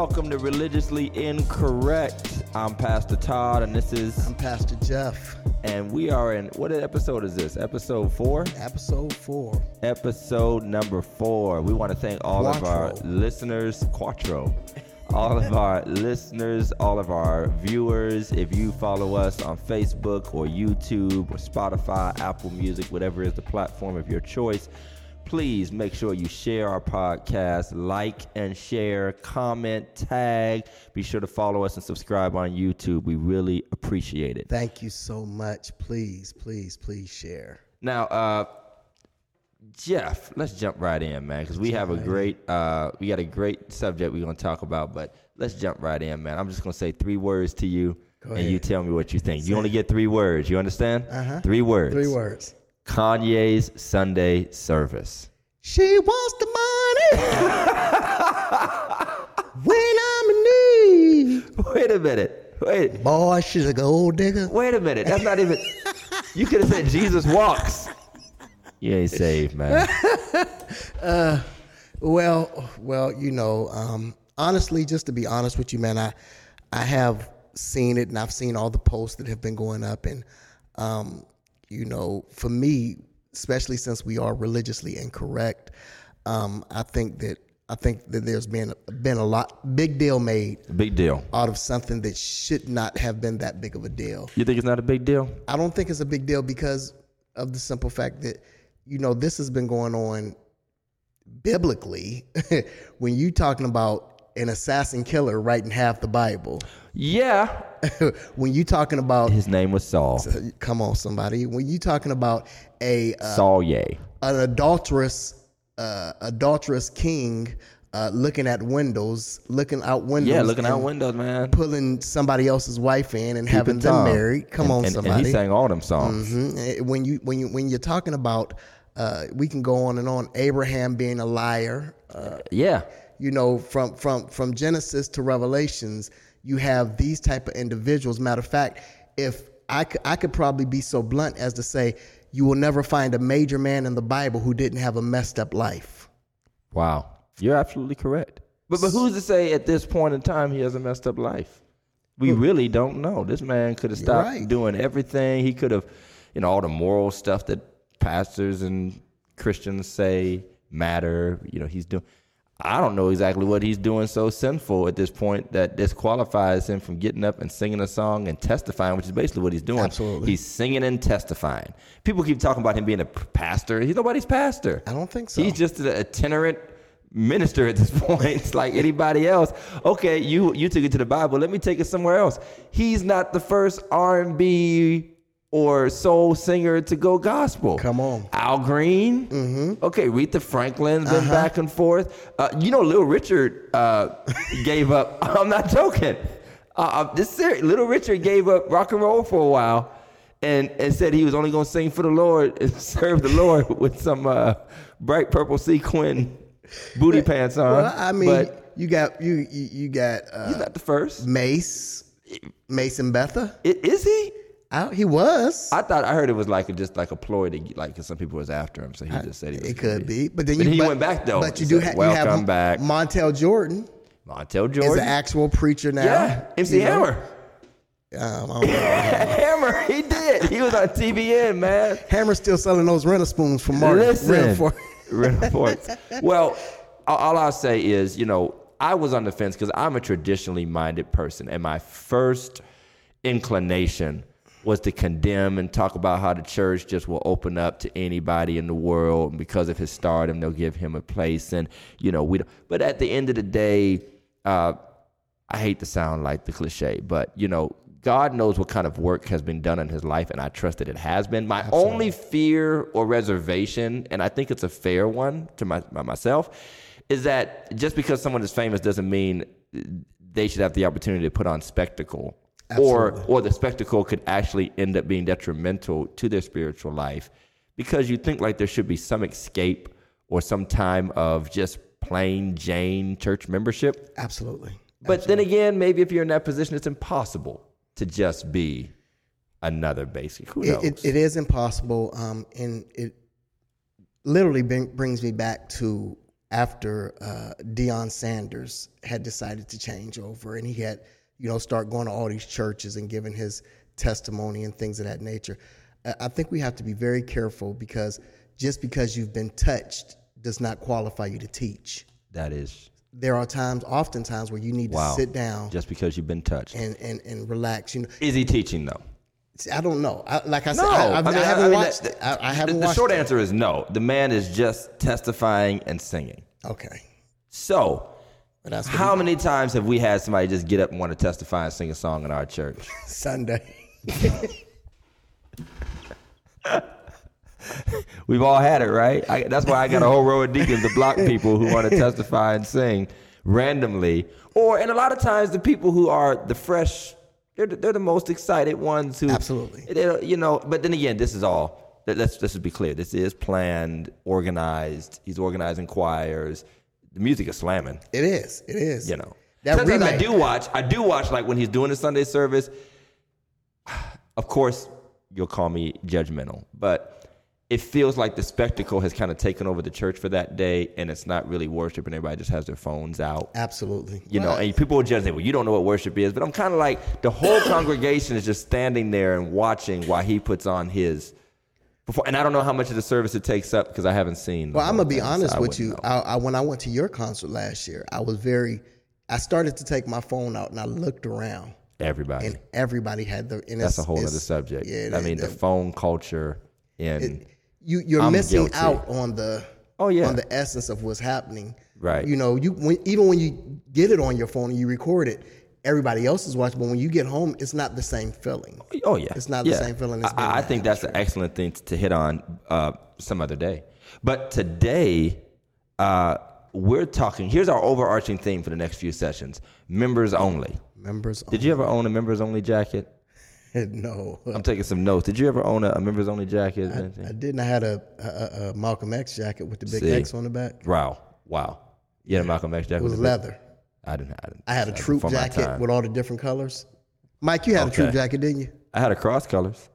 welcome to Religiously Incorrect. I'm Pastor Todd, and this is, I'm Pastor Jeff. and we are in what episode is this? Episode four? Episode four. Episode number four. We want to thank all of our listeners, Quattro, all of our listeners, all of our viewers. If you follow us on Facebook or YouTube or Spotify, Apple Music, whatever is the platform of your choice, please make sure you share our podcast, like and share, comment, tag. Be sure to follow us and subscribe on YouTube. We really appreciate it. Thank you so much. Please, please, please share. Now, uh, Jeff, let's jump right in, man, because we have a great, uh, we got a great subject we're gonna talk about. But let's jump right in, man. I'm just gonna say three words to you, and you tell me what you think. You only get three words. You understand? Uh-huh. Three words. Three words. Kanye's Sunday service. She wants the money when I'm in need. Wait a minute. Wait. Boy, she's a gold digger. Wait a minute. That's not even. you could have said Jesus walks. You ain't saved, man. Well, well, you know, um, honestly, just to be honest with you, man, I, I have seen it, and I've seen all the posts that have been going up, and, um, you know, for me, especially since we are religiously incorrect, um, I think that I think that there's been been a lot big deal made Big deal. out of something that should not have been that big of a deal. You think it's not a big deal? I don't think it's a big deal because of the simple fact that you know this has been going on biblically when you're talking about an assassin killer writing half the Bible. Yeah. when you talking about His name was Saul. come on somebody when you talking about a uh, Saul Ye. an adulterous uh, adulterous king uh, looking at windows, looking out windows, Yeah, looking out windows, man. pulling somebody else's wife in and having them Tom. married. Come And- on, and, somebody. And he sang all them songs. Mhm. Eh, When you when you when you're talking about, uh, we can go on and on. Abraham being a liar. Uh, Yeah. you know, from from from Genesis to Revelations, you have these type of individuals. Matter of fact, if I could, I could probably be so blunt as to say, you will never find a major man in the Bible who didn't have a messed up life. Wow. You're absolutely correct. But but who's to say at this point in time he has a messed up life? We really don't know. This man could have stopped right. doing everything. He could have, you know, all the moral stuff that pastors and Christians say matter. You know, he's doing. I don't know exactly what he's doing so sinful at this point that disqualifies him from getting up and singing a song and testifying, which is basically what he's doing. Absolutely. He's singing and testifying. People keep talking about him being a pastor. He's nobody's pastor. I don't think so. He's just an itinerant minister at this point. It's like anybody else. Okay, you you took it to the Bible. Let me take it somewhere else. He's not the first R and B or soul singer to go gospel. Come on. Al Green. Mm-hmm. Okay, Aretha Franklin's been Uh-huh. back and forth. Uh, you know, Little Richard uh, gave up. I'm not joking. Uh, uh, this serious. Little Richard gave up rock and roll for a while. And, and said he was only going to sing for the Lord and serve the Lord with some uh, bright purple sequin booty pants on. Well, I mean, but you got you you, you got uh, he's not the first. Mase, Mason Betha. Is he? Out, he was. I thought I heard it was like a, just like a ploy to get, like 'cause some people was after him, so he just said he was. It could be, but then But you he but, went back, though. But you do said, ha- you have "Welcome back." Montel Jordan Montel Jordan is an actual preacher now. yeah, MC you know? Hammer. Um, I. Hammer, he did. He was on TBN, man. Hammer's still selling those rental spoons from Martin. Listen, Rental- Reports. well, all- all I'll say is, you know, I was on the fence because I'm a traditionally minded person, and my first inclination was to condemn and talk about how the church just will open up to anybody in the world, and because of his stardom, they'll give him a place, and you know, we. Don't, but at the end of the day, uh, I hate to sound like the cliche, but you know, God knows what kind of work has been done in his life, and I trust that it has been. My only fear or reservation, and I think it's a fair one to my, my myself, is that just because someone is famous doesn't mean they should have the opportunity to put on spectacle. Or, or the spectacle could actually end up being detrimental to their spiritual life because you think like there should be some escape or some time of just plain Jane church membership. Absolutely. But then again, maybe if you're in that position, it's impossible to just be another basic. Who knows? It, it, it is impossible, um, and it literally bring, brings me back to after uh, Deion Sanders had decided to change over, and he had you know start going to all these churches and giving his testimony and things of that nature. I think we have to be very careful because just because you've been touched does not qualify you to teach. That is. There are times, oftentimes, where you need Wow. to sit down Just because you've been touched. and, and, and relax. You know, Is he teaching though? I don't know. I, like I said, No, I, I've- I, I mean, haven't I mean, watched. I, haven't the short it. answer is no. The man is just testifying and singing. Okay, So, but that's what how many times have we had somebody just get up and want to testify and sing a song in our church? Sunday. We've all had it, right? I, that's why I got a whole row of deacons to block people who want to testify and sing randomly. Or, and a lot of times, the people who are the fresh, they're the, they're the most excited ones who. Absolutely. You know, but then again, this is all. let- Let's let's just be clear. This is planned, organized. He's organizing choirs. The music is slamming. It is. It is. You know, that sometimes I do watch. I do watch like when he's doing the Sunday service. Of course, you'll call me judgmental, but it feels like the spectacle has kind of taken over the church for that day, and it's not really worship, and everybody just has their phones out. Absolutely. You know, and people will judge say, "Well, you don't know what worship is," but I'm kind of like the whole congregation is just standing there and watching while he puts on his. Before, and I don't know how much of the service it takes up because I haven't seen. Well, I'm gonna be thing, so honest I with you. I, I, when I went to your concert last year, I was very. I started to take my phone out and I looked around, Everybody. and everybody had the. And That's a whole other subject. Yeah, I mean, the, the- phone culture in you you're I'm missing guilty. out on the. Oh, yeah. On the essence of what's happening. Right. You know, you when, even when you get it on your phone and you record it, everybody else is watching. But when you get home, it's not the same feeling. Oh yeah, It's not the same feeling as I, I in think that's an excellent thing to hit on uh, some other day. But today, uh, we're talking. Here's our overarching theme for the next few sessions: members only. Members. Did you ever own a members only jacket? no. I'm taking some notes. Did you ever own a, a members only jacket? I didn't. I had a, a, a Malcolm X jacket with the big See. X on the back. wow, wow. You had a Malcolm X jacket. It was with leather. I didn't. I, didn't, I had a troop jacket with all the different colors. Mike, you had a troop jacket, didn't you? I had a cross colors.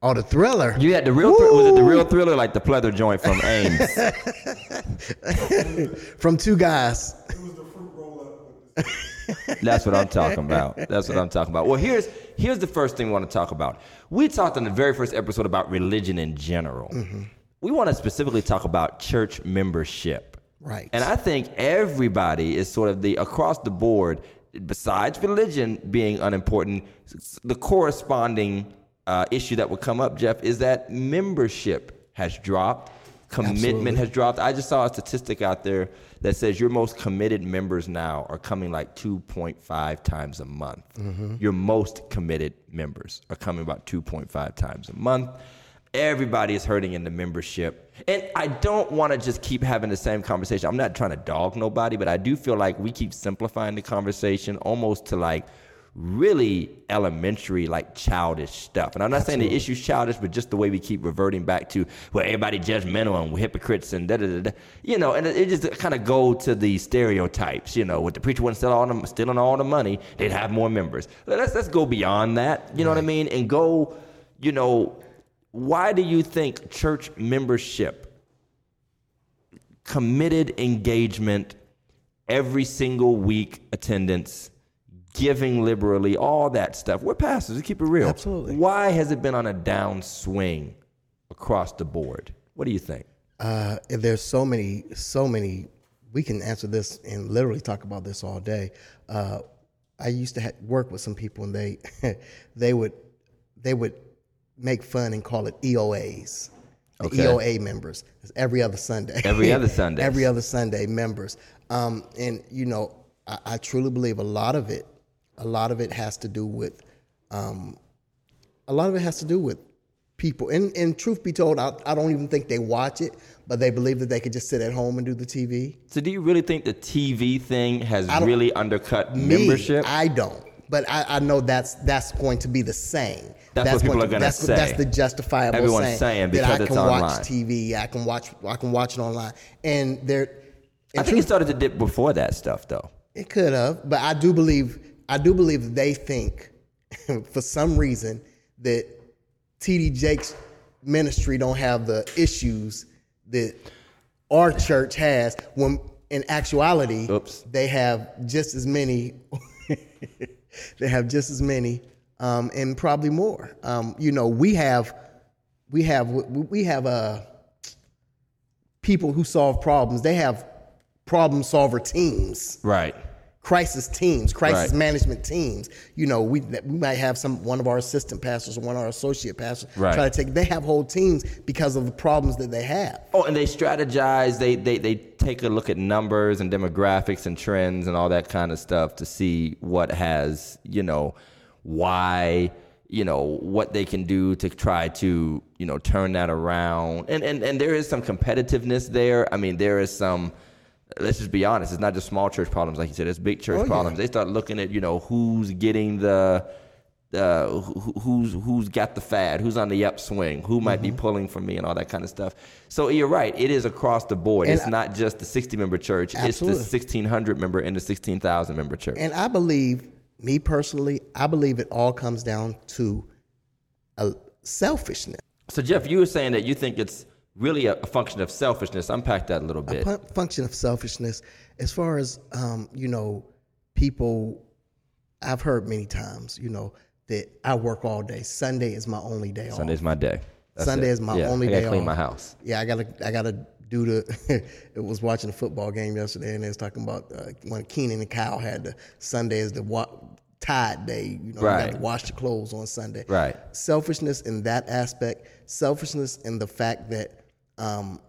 Oh, the thriller. You had the real. Thr- was it the real thriller, like the pleather joint from Ames? From two guys. That's what I'm talking about. That's what I'm talking about. Well, here's here's the first thing we want to talk about. We talked in the very first episode about religion in general. Mm-hmm. We want to specifically talk about church membership. Right. And I think everybody is sort of the across the board, besides religion being unimportant, the corresponding uh, issue that would come up, Jeff, is that membership has dropped, commitment Absolutely. has dropped. I just saw a statistic out there that says your most committed members now are coming like 2.5 times a month. Your most committed members are coming about 2.5 times a month. Everybody is hurting in the membership. And I don't want to just keep having the same conversation. I'm not trying to dog nobody, but I do feel like we keep simplifying the conversation almost to like really elementary, like childish stuff. And I'm not saying the issue's childish, but just the way we keep reverting back to well, everybody judgmental and we're hypocrites and da da da. da. You know, and it, it just kind of go to the stereotypes. You know, with the preacher wasn't stealing all the stealing all the money, they'd have more members. Let's let's go beyond that. You know what I mean? And go, you know, why do you think church membership, committed engagement, every single week attendance, giving liberally, all that stuff. We're pastors, to keep it real. Absolutely. Why has it been on a downswing across the board? What do you think? Uh, there's so many, so many. We can answer this and literally talk about this all day. Uh, I used to ha- work with some people, and they, they would, they would make fun and call it EOAs, the Okay. EOA members. It's every other Sunday. Every other Sunday. every other Sunday members. Um, and you know, I, I truly believe a lot of it, a lot of it has to do with, um, a lot of it has to do with people. And, and truth be told, I, I don't even think they watch it, but they believe that they could just sit at home and do the TV. So, do you really think the TV thing has really undercut Me, membership? I don't. But I, I know that's that's going to be the saying. That's what people going are gonna say. That's the justifiable Everyone's saying, saying that I can online. watch TV. I can watch. I can watch it online. And there, I think it started to dip before that stuff, though. It could have, but I do believe I do believe they think for some reason that TD Jakes' ministry don't have the issues that our church has when in actuality Oops. they have just as many they have just as many um, and probably more. Um, you know we have we have we have uh, people who solve problems. They have problem solver teams. Right. Crisis teams, crisis Right. management teams. You know, we we might have some one of our assistant pastors or one of our associate pastors Right. try to take. They have whole teams because of the problems that they have. Oh, and they strategize. They, they they take a look at numbers and demographics and trends and all that kind of stuff to see what has you know why you know what they can do to try to you know turn that around. And and and there is some competitiveness there. I mean, there is some. Let's just be honest. It's not just small church problems, like you said. It's big church Oh, yeah. problems. They start looking at you know who's getting the uh, who, who's who's got the fad, who's on the upswing, who might Mm-hmm. be pulling for me, and all that kind of stuff. So you're right; it is across the board. And it's I- not just the 60 member church; Absolutely. it's the 1600 member and the 16,000 member church. And I believe, me personally, I believe it all comes down to a selfishness. so Jeff, you were saying that you think it's really a, a function of selfishness. Unpack that a little bit. Fun- function of selfishness as far as um, you know people i've heard many times you know that i work all day sunday is my only day off Sunday's my day. That's Sunday it. is my Yeah, only I gotta day clean off. my house. yeah i gotta i gotta do the it was watching a football game yesterday and they was talking about uh, when Kenan and Kel had the sunday is the wa- tide day you know you Right. got to wash your clothes on sunday Right. selfishness in that aspect selfishness in the fact that um,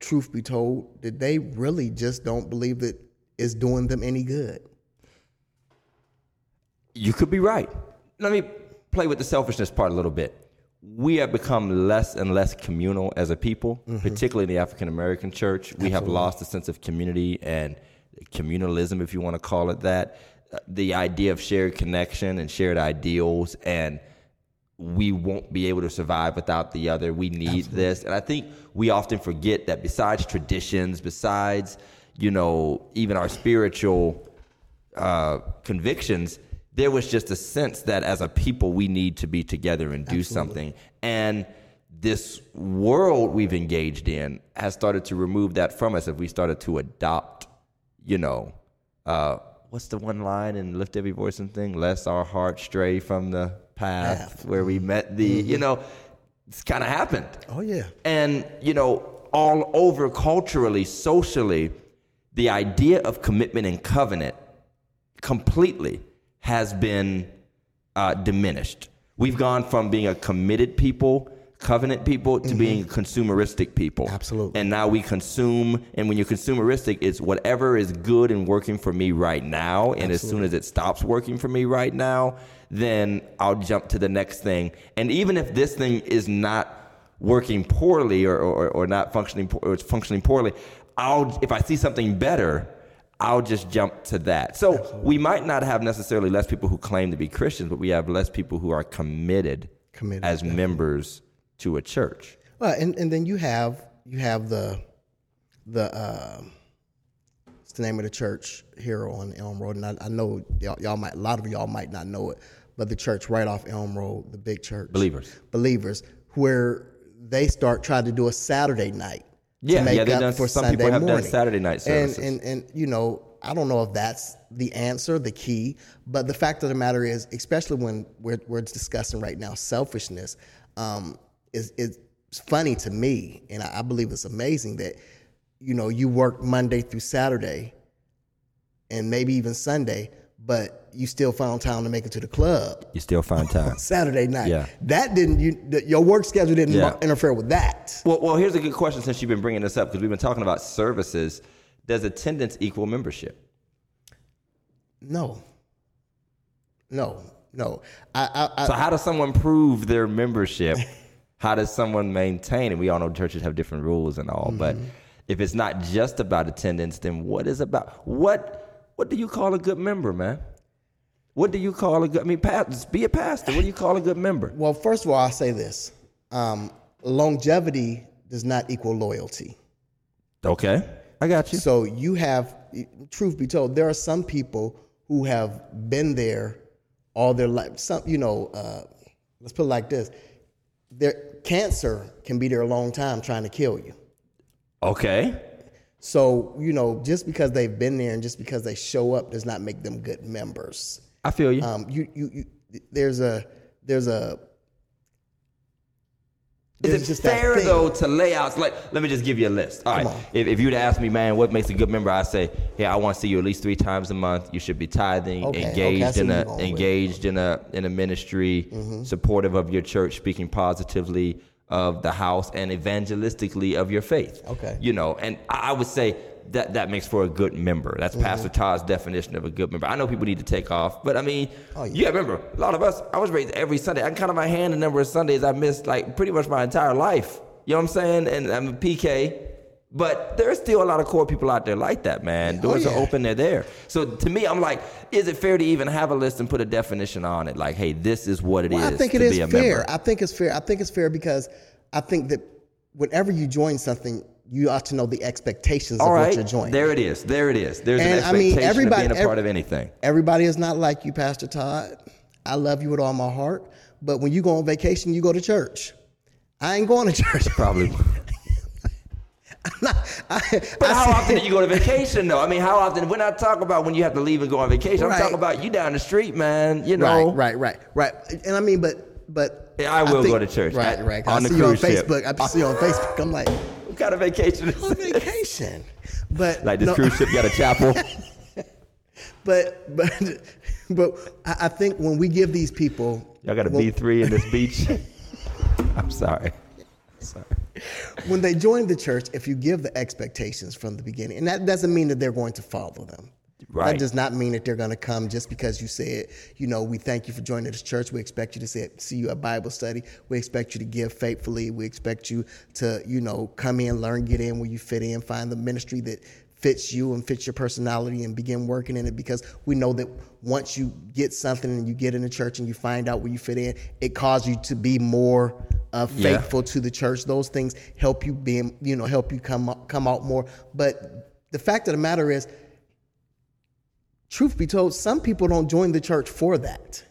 truth be told that they really just don't believe that it's doing them any good You could be right. Let me play with the selfishness part a little bit. We have become less and less communal as a people, particularly in the African American church. We have lost a sense of community and communalism, if you want to call it that. Uh, The idea of shared connection and shared ideals, and we won't be able to survive without the other. We need this. And I think we often forget that besides traditions, besides, you know, even our spiritual uh, convictions, there was just a sense that as a people we need to be together and do something. And this world we've engaged in has started to remove that from us if we started to adopt, you know, uh, what's the one line in Lift Every Voice and Sing? Lest our heart stray from the path, where we met the, you know, it's kind of happened. oh yeah And, you know, all over culturally, socially, the idea of commitment and covenant completely has been uh, diminished. We've gone from being a committed people, covenant people, to being a consumeristic people. Absolutely. And now we consume, and when you're consumeristic, it's whatever is good and working for me right now. And as soon as it stops working for me right now, then I'll jump to the next thing. And even if this thing is not working poorly or, or, or not functioning or it's functioning poorly, I'll if I see something better, I'll just jump to that. So we might not have necessarily less people who claim to be Christians, but we have less people who are committed, Committed, as members to a church. well and, and then you have you have the the uh, what's the name of the church here on elm road and i, I know y'all, y'all might a lot of y'all might not know it but the church right off elm road the big church Believers. believers where they start trying to do a saturday night Yeah, to make yeah, they've up done- for some Sunday people have done. Saturday night and, services. and and you know I don't know if that's the answer, the key, but the fact of the matter is, especially when we're we're discussing right now selfishness, um, is is funny to me, and I, I believe it's amazing that you know you work Monday through Saturday, and maybe even Sunday, but you still found time to make it to the club You still found time. Saturday night. Yeah. that didn't you the, your work schedule didn't Yeah. interfere with that. well, well, here's a good question since you've been bringing this up because we've been talking about services. Does attendance equal membership? No. No, no. I, I, I So how does someone prove their membership? how does someone maintain? And we all know churches have different rules and all, but Mm-hmm. If it's not just about attendance, then what is about what? What do you call a good member, man? What do you call a good? I mean, past, be a pastor. What do you call a good member? well, first of all, I'll say this: um, longevity does not equal loyalty. Okay, I got you. So you have, truth be told, there are some people who have been there all their life. Some, you know, uh, let's put it like this: their cancer can be there a long time trying to kill you. Okay. So, you know, just because they've been there and just because they show up does not make them good members. I feel you. Um, you, you, you there's a, there's a, Is it just fair though to layouts? Like, let me just give you a list. All right. on. If, if you'd ask me, man, what makes a good member? I say, yeah, I want to see you at least three times a month. You should be tithing, Okay, okay, engaged see in a you're with engaged in a in a ministry, Mm-hmm. supportive of your church, speaking positively of the house, and evangelistically of your faith. Okay. You know, and I would say. That, that makes for a good member. Mm-hmm. That's Pastor Todd's definition of a good member. I know people need to take off, but I mean, Oh, yeah. gotta remember, a lot of us, I was raised every Sunday. I can count on my hand the number of Sundays I missed like pretty much my entire life. You know what I'm saying? And I'm a PK. But there's still a lot of core people out there like that, man. Oh, Doors Oh, yeah. are open, they're there. So to me, I'm like, is it fair to even have a list and put a definition on it? Like, hey, this is what it is Well, I think it is fair. member. I think it's fair. I think it's fair because I think that whenever you join something, you ought to know the expectations All of right, what you're joining. there it is. There it is. There's And, an I mean, expectation everybody- of being a part of anything. Everybody is not like you, Pastor Todd. I love you with all my heart, but when you go on vacation, you go to church. I ain't going to church. Probably. I, But I how say- often do you go to vacation though? I mean, how often? We're not talking about when you have to leave and go on vacation. I'm talking about you down the street, man. You know, Right, right, right, right. And I mean, but but Yeah, I will think- go to church. Right, right. on I the see you on ship. Facebook. I see you on Facebook. I'm like What kind of vacation is on vacation, but Like this no, cruise ship got a chapel. But but but I I think when we give these people, Y'all got a B three in this beach. I'm sorry. Sorry. When they join the church, if you give the expectations from the beginning, and that doesn't mean that they're going to follow them. Right. That does not mean that they're going to come just because you said, you know, we thank you for joining this church. We expect you to say, see you at Bible study. We expect you to give faithfully. We expect you to, you know, come in, learn, get in where you fit in, find the ministry that fits you and fits your personality and begin working in it because we know that once you get something and you get in the church and you find out where you fit in, it causes you to be more uh, Yeah. faithful to the church. Those things help you being, you know, help you come up, come out more. But the fact of the matter is, truth be told, some people don't join the church for that.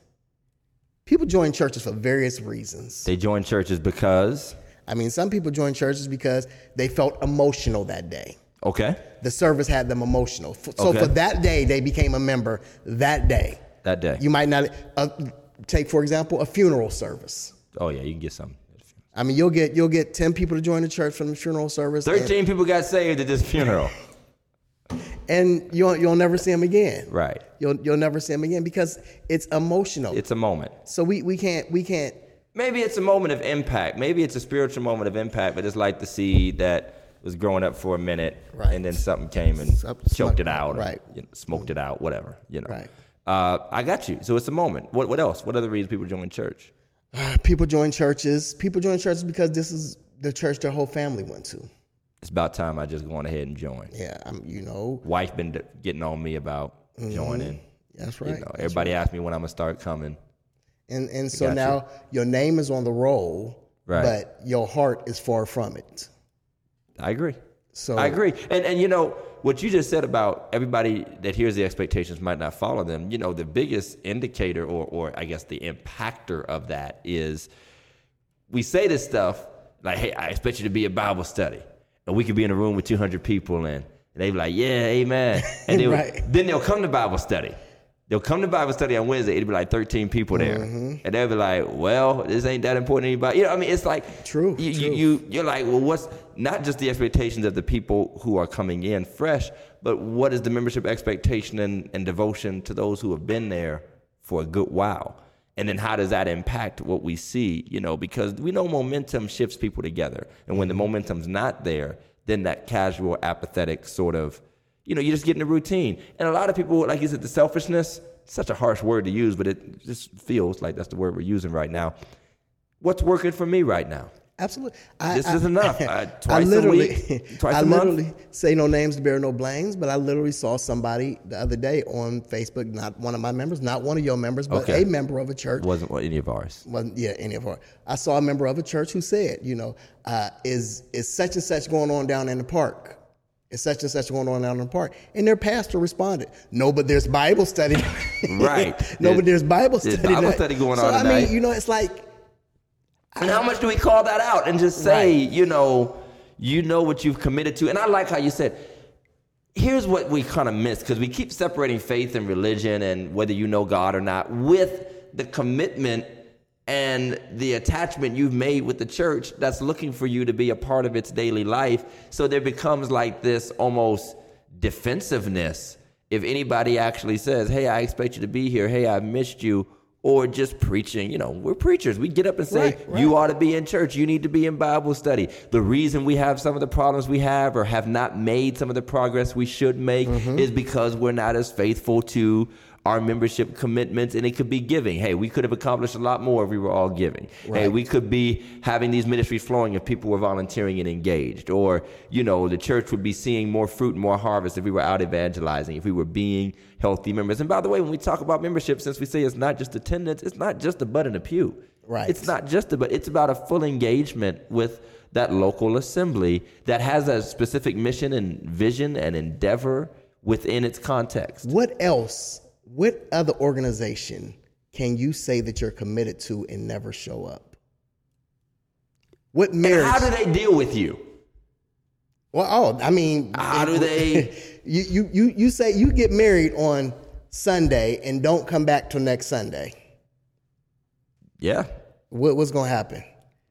People join churches for various reasons. They join churches because I mean, some people join churches because they felt emotional that day. Okay, The service had them emotional. So Okay. for that day, they became a member that day. that day. You might not uh, take, for example, a funeral service. oh yeah, you can get some. I mean, you'll get you'll get ten people to join the church from the funeral service, and- Thirteen people got saved at this funeral. and you'll you'll never see them again. right. You'll you'll never see them again because it's emotional. It's a moment. so we we can't we can't Maybe it's a moment of impact. Maybe it's a spiritual moment of impact, but it's like to see that was growing up for a minute, Right. and then something came and Something choked it out, or, right. you know, smoked it out, whatever. You know. Right. Uh, I got you. So it's a moment. What what else? What other reasons people join church? people join churches. People join churches because this is the church their whole family went to. It's about time I just go on ahead and join. Yeah, I'm you know Wife been getting on me about joining. that's right. You right. know, That's everybody asked me when I'm gonna start coming. And and so got you. now your name is on the roll, Right. but your heart is far from it. I agree. So I agree. And and you know what you just said about everybody that hears the expectations might not follow them. You know the biggest indicator or or I guess the impactor of that is we say this stuff like, "Hey, I expect you to be a Bible study," and we could be in a room with 200 people and. And they be like, yeah, amen. And they, Right. then they'll come to Bible study. They'll come to Bible study on Wednesday. It'll be like 13 people there. Mm-hmm. And they'll be like, well, this ain't that important to anybody. You know, I mean, it's like, True, You, true. you, you, you're like, well, what's not just the expectations of the people who are coming in fresh, but what is the membership expectation and, and devotion to those who have been there for a good while? And then how does that impact what we see? You know, because we know momentum shifts people together. And when the momentum's not there, then that casual, apathetic sort of, you know, you just get in a routine. And a lot of people, like you said, the selfishness, such a harsh word to use, but it just feels like that's the word we're using right now. What's working for me right now? Absolutely. I, This I- is enough. I twice a literally, week, twice I a month? literally say no names to bear no blames, but I literally saw somebody the other day on Facebook, not one of my members, not one of your members, but Okay. a member of a church. Wasn't any of ours. wasn't yeah any of ours. i saw a member of a church who said you know uh, is is such and such going on down in the park is such and such going on down in the park and their pastor responded no but there's bible study Right. no but there's bible There's study Bible tonight. study going so on i tonight. mean you know it's like And how much do we call that out and just say, Right. you know, You know what you've committed to. And I like how you said, here's what we kind of miss because we keep separating faith and religion and whether you know God or not with the commitment and the attachment you've made with the church that's looking for you to be a part of its daily life. So there becomes like this almost defensiveness if anybody actually says, Hey, I expect you to be here. Hey, I've missed you or just preaching. You know, we're preachers. We get up and say, right, right. You ought to be in church. You need to be in Bible study. The reason we have some of the problems we have or have not made some of the progress we should make mm-hmm. is because we're not as faithful to our membership commitments and it could be giving. Hey, we could have accomplished a lot more if we were all giving. Right. Hey, we could be having these ministries flowing if people were volunteering and engaged. Or, you know, the church would be seeing more fruit and more harvest if we were out evangelizing, if we were being healthy members. And by the way, when we talk about membership, since we say it's not just attendance, it's not just a butt in a pew. Right. It's not just a but it's about a full engagement with that local assembly that has a specific mission and vision and endeavor within its context. What else what other organization can you say that you're committed to and never show up? What marriage? And how do they deal with you? Well, oh, I mean, how do they? you, you you you say you get married on Sunday and don't come back till next Sunday. Yeah. What, what's gonna happen?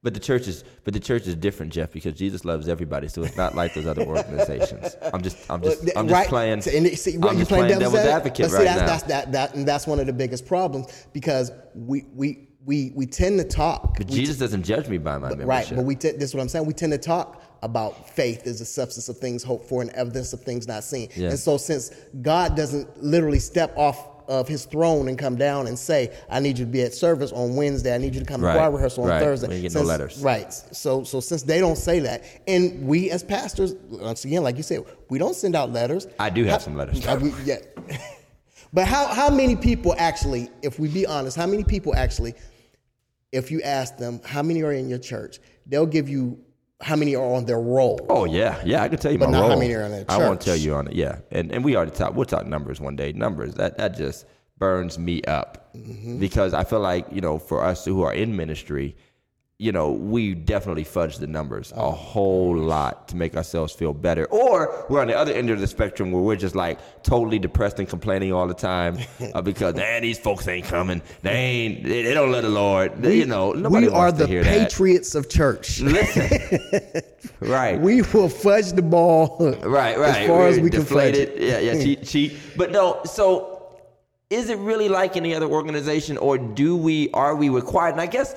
But the church is but the church is different, Jeff, because Jesus loves everybody. So it's not like those other organizations. I'm just I'm just I'm just right. playing. And see, I'm just playing, playing devil's, devil's advocate see, right that's, now. That's that that and that's one of the biggest problems because we we we we tend to talk. But Jesus t- doesn't judge me by my membership. Right, but we t- this is what I'm saying. We tend to talk about faith as the substance of things hoped for and evidence of things not seen. Yeah. And so since God doesn't literally step off of his throne and come down and say, I need you to be at service on Wednesday. I need you to come right. to choir rehearsal on right. Thursday. We get since, no letters. Right. So so since they don't say that, and we as pastors, once again, like you said, we don't send out letters. I do have how, some letters. we, yeah. but how how many people actually, if we be honest, how many people actually, if you ask them how many are in your church, they'll give you how many are on their roll. Oh yeah, yeah, I can tell you but my not roll. how many are on their church. I won't tell you on it. Yeah, and and we already talk. We'll talk numbers one day. Numbers that that just burns me up mm-hmm. because I feel like you know for us who are in ministry, you know, we definitely fudge the numbers oh. a whole lot to make ourselves feel better. Or we're on the other end of the spectrum where we're just like totally depressed and complaining all the time uh, because man, these folks ain't coming. They ain't. They, they don't let the Lord. They, you know, nobody we are the patriots that. of church. Listen, right? We will fudge the ball. Right, right. As far we're as we can fudge it. Yeah, yeah. cheat, cheat. But no. So, is it really like any other organization, or do we? Are we required? And I guess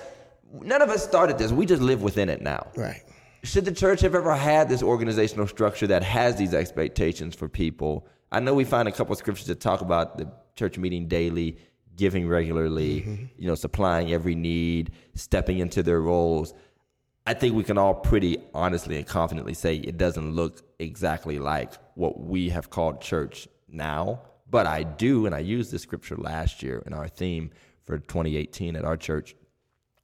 none of us started this. We just live within it now. Right. Should the church have ever had this organizational structure that has these expectations for people? I know we find a couple of scriptures that talk about the church meeting daily, giving regularly, mm-hmm. you know, supplying every need, stepping into their roles. I think we can all pretty honestly and confidently say it doesn't look exactly like what we have called church now. But I do, and I used this scripture last year in our theme for 2018 at our church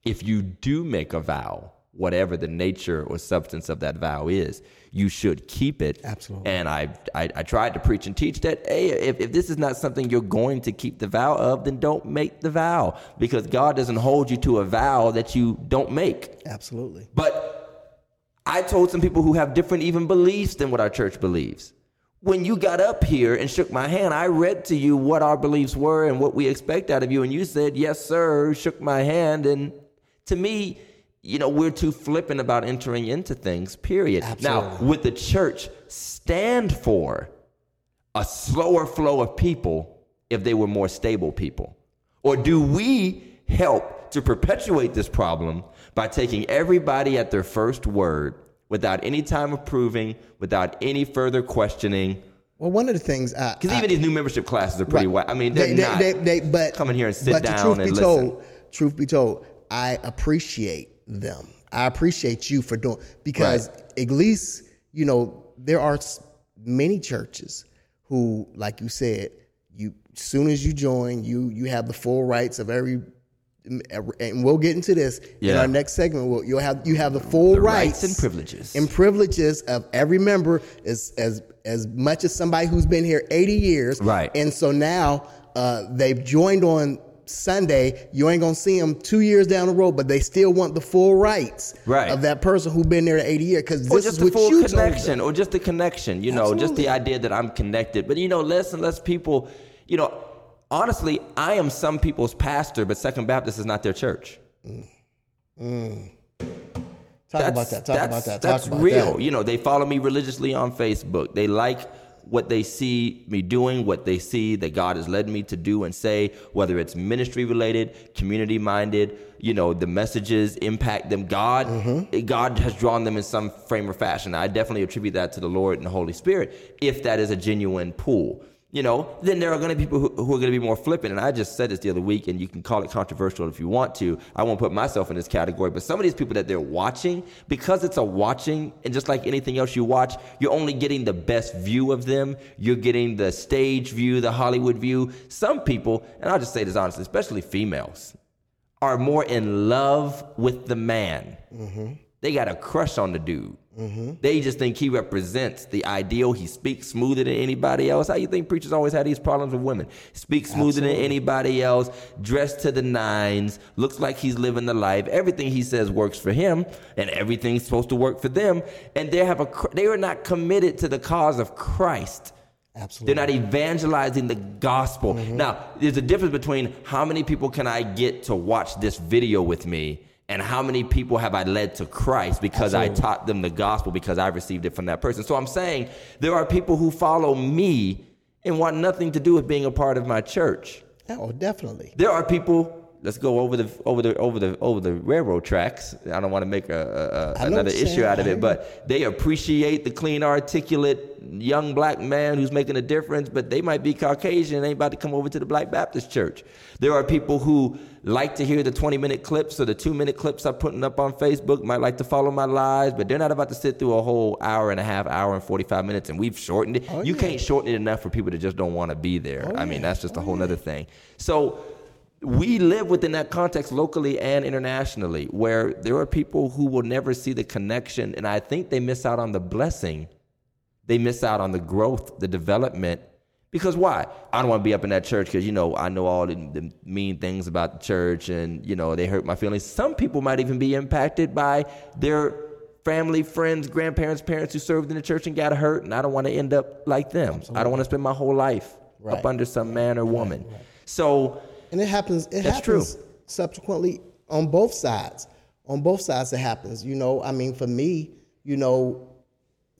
if you do make a vow, whatever the nature or substance of that vow is, you should keep it. Absolutely. And I, I, I tried to preach and teach that, hey, if, if this is not something you're going to keep the vow of, then don't make the vow because God doesn't hold you to a vow that you don't make. Absolutely. But I told some people who have different even beliefs than what our church believes. When you got up here and shook my hand, I read to you what our beliefs were and what we expect out of you. And you said, yes, sir, shook my hand and to me, you know, we're too flippant about entering into things, period. Absolutely. Now, would the church stand for a slower flow of people if they were more stable people? Or do we help to perpetuate this problem by taking everybody at their first word without any time of proving, without any further questioning? Well, one of the things because even these new membership classes are pretty right. I mean, they're they, not they, they, but, coming here and sit but down truth and be listen. Told, truth be told, I appreciate them. I appreciate you for doing because right. at least you know there are many churches who, like you said, you soon as you join, you you have the full rights of every. And we'll get into this yeah. in our next segment. We'll, you'll have you have the full the rights, rights and privileges and privileges of every member as as as much as somebody who's been here eighty years. Right. And so now uh, they've joined on Sunday, you ain't gonna see them two years down the road, but they still want the full rights Right. of that person who been there 80 years because this just is the what full you connection, or just the connection. You know, just the idea that I'm connected. But you know, less and less people. You know, honestly, I am some people's pastor, but Second Baptist is not their church. mm Talk about that. Talk about that's, that. That's about real. that. You know, they follow me religiously on Facebook. They like what they see me doing, what they see that God has led me to do and say, whether it's ministry related, community minded, you know, the messages impact them. God, Mm-hmm. God has drawn them in some frame or fashion. I definitely attribute that to the Lord and the Holy Spirit, if that is a genuine pull. You know, then there are going to be people who, who are going to be more flippant. And I just said this the other week, and you can call it controversial if you want to. I won't put myself in this category, but some of these people that they're watching, because it's a watching, and just like anything else you watch, you're only getting the best view of them. You're getting the stage view, the Hollywood view. Some people, and I'll just say this honestly, especially females, are more in love with the man. Mm-hmm. They got a crush on the dude. They just think he represents the ideal. He speaks smoother than anybody else. How you think preachers always have these problems with women? Speaks smoother than anybody else, dressed to the nines, looks like he's living the life. Everything he says works for him, and everything's supposed to work for them. And they have a they are not committed to the cause of Christ. Absolutely. They're not evangelizing the gospel. Mm-hmm. Now, there's a difference between how many people can I get to watch this video with me and how many people have I led to Christ because I taught them the gospel because I received it from that person. So I'm saying there are people who follow me and want nothing to do with being a part of my church. Oh, definitely. There are people. Let's go over the over the over the over the railroad tracks. I don't want to make a, a, I a know another issue out of it, but they appreciate the clean, articulate young black man who's making a difference. But they might be Caucasian and ain't about to come over to the Black Baptist Church. There are people who like to hear the 20 minute clips or the two minute clips I'm putting up on Facebook. Might like to follow my lives, but they're not about to sit through a whole hour and a half, hour and 45 minutes. And we've shortened it. Oh, you can't shorten it enough for people that just don't want to be there. Oh, I mean, that's just a whole oh, other thing. So we live within that context locally and internationally where there are people who will never see the connection and i think they miss out on the blessing they miss out on the growth the development because why i don't want to be up in that church because you know i know all the, the mean things about the church and you know they hurt my feelings some people might even be impacted by their family friends grandparents parents who served in the church and got hurt and i don't want to end up like them i don't want to spend my whole life Right. up under some man or woman so And it happens. It happens true. subsequently on both sides. On both sides, it happens. You know, I mean, for me, you know,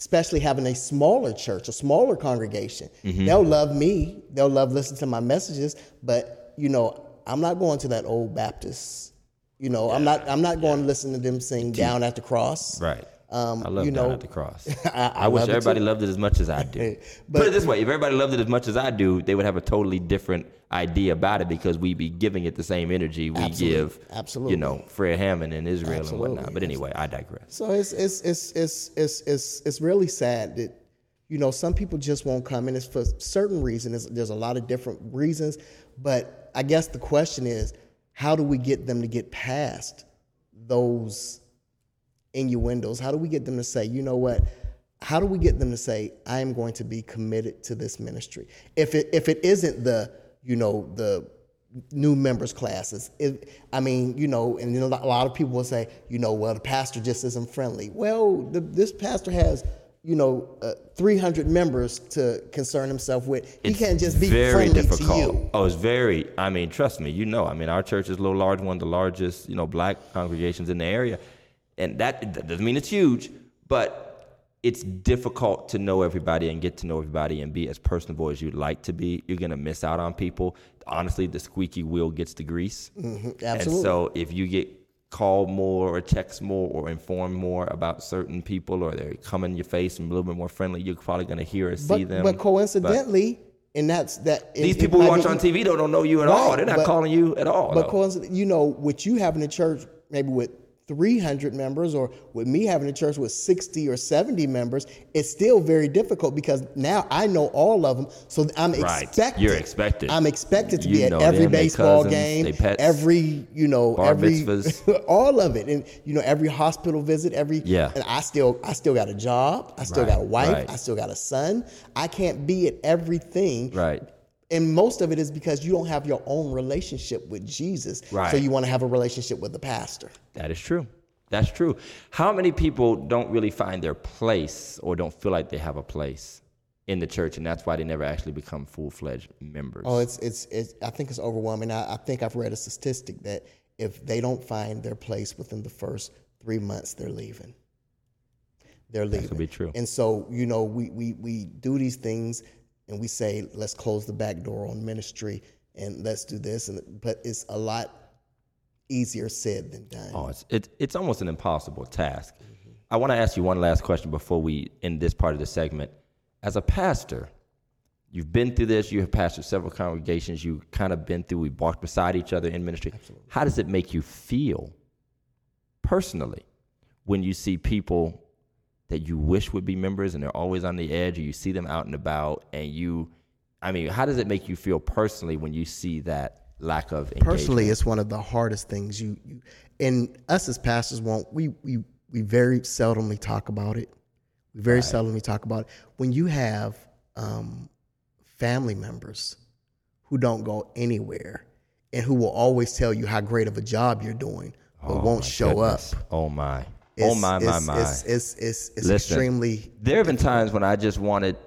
especially having a smaller church, a smaller congregation, Mm-hmm. they'll love me. They'll love listening to my messages. But you know, I'm not going to that old Baptist. You know, I'm not. I'm not going to listen to them sing "Down at the Cross." Right. Um, I love you know, at the cross. I- I, I wish love everybody too. loved it as much as I do. But- Put it this way: if everybody loved it as much as I do, they would have a totally different idea about it because we'd be giving it the same energy we Absolutely. give, Absolutely. you know, Fred Hammond and Israel Absolutely. and whatnot. But anyway, I digress. So it's it's it's it's it's it's, it's really sad that you know some people just won't come and it's for certain reasons. There's a lot of different reasons, but I guess the question is, how do we get them to get past those innuendos? How do we get them to say, you know what? How do we get them to say, I am going to be committed to this ministry? If it if it isn't the you know the new members classes. It, I mean, you know, and you know, a lot of people will say, you know, well, the pastor just isn't friendly. Well, the, this pastor has, you know, uh, 300 members to concern himself with. He It's can't just be very difficult. to you. Oh, it's very. I mean, trust me. You know. I mean, our church is a little large, one of the largest, you know, black congregations in the area, and that, that doesn't mean it's huge, but it's difficult to know everybody and get to know everybody and be as personable as you'd like to be. You're gonna miss out on people. Honestly, the squeaky wheel gets the grease. absolutely. And so if you get called more or text more or informed more about certain people or they're coming in your face and a little bit more friendly, you're probably gonna hear or see But, them. but coincidentally, and that's that. These it- people it who watch be- on TV don't, don't know you at Right, all. They're not but- calling you at all. But coincidentally, you know, what you have in a church, maybe with 300 members, or with me having a church with 60 or 70 members, it's still very difficult because now I know all of them. So I'm Right. expected. You're expected. I'm expected to You be at every them, baseball cousins, game, pets, every you know, every all of it, and you know, every hospital visit, every Yeah. And I still, I still got a job. I still Right, got a wife. right. I still got a son. I can't be at everything. Right. And most of it is because you don't have your own relationship with Jesus. Right. So you want to have a relationship with the pastor. That is true. That's true. How many people don't really find their place or don't feel like they have a place in the church, and that's why they never actually become full fledged members? Oh, it's, it's it's I think it's overwhelming. I, I think I've read a statistic that if they don't find their place within the first three months, they're leaving. They're leaving. That could be true. And so, you know, we, we, we do these things and we say, let's close the back door on ministry and let's do this. And but it's a lot easier said than done. Oh, it's it, it's almost an impossible task. I want to ask you one last question before we end this part of the segment. As a pastor, you've been through this. You have pastored several congregations. You kind of been through. We walked beside each other in ministry. Absolutely. How does it make you feel personally when you see people that you wish would be members and they're always on the edge, or you see them out and about, and you, I mean, how does it make you feel personally when you see that lack of engagement? Personally, it's one of the hardest things you, you and us as pastors won't we we we very seldomly talk about it. We very seldomly talk about it. When you have um, family members who don't go anywhere and who will always tell you how great of a job you're doing, but Oh, won't show goodness. up. Oh my. Oh my my it's- my. It's it's it's, it's Listen, extremely There have been times when I just wanted,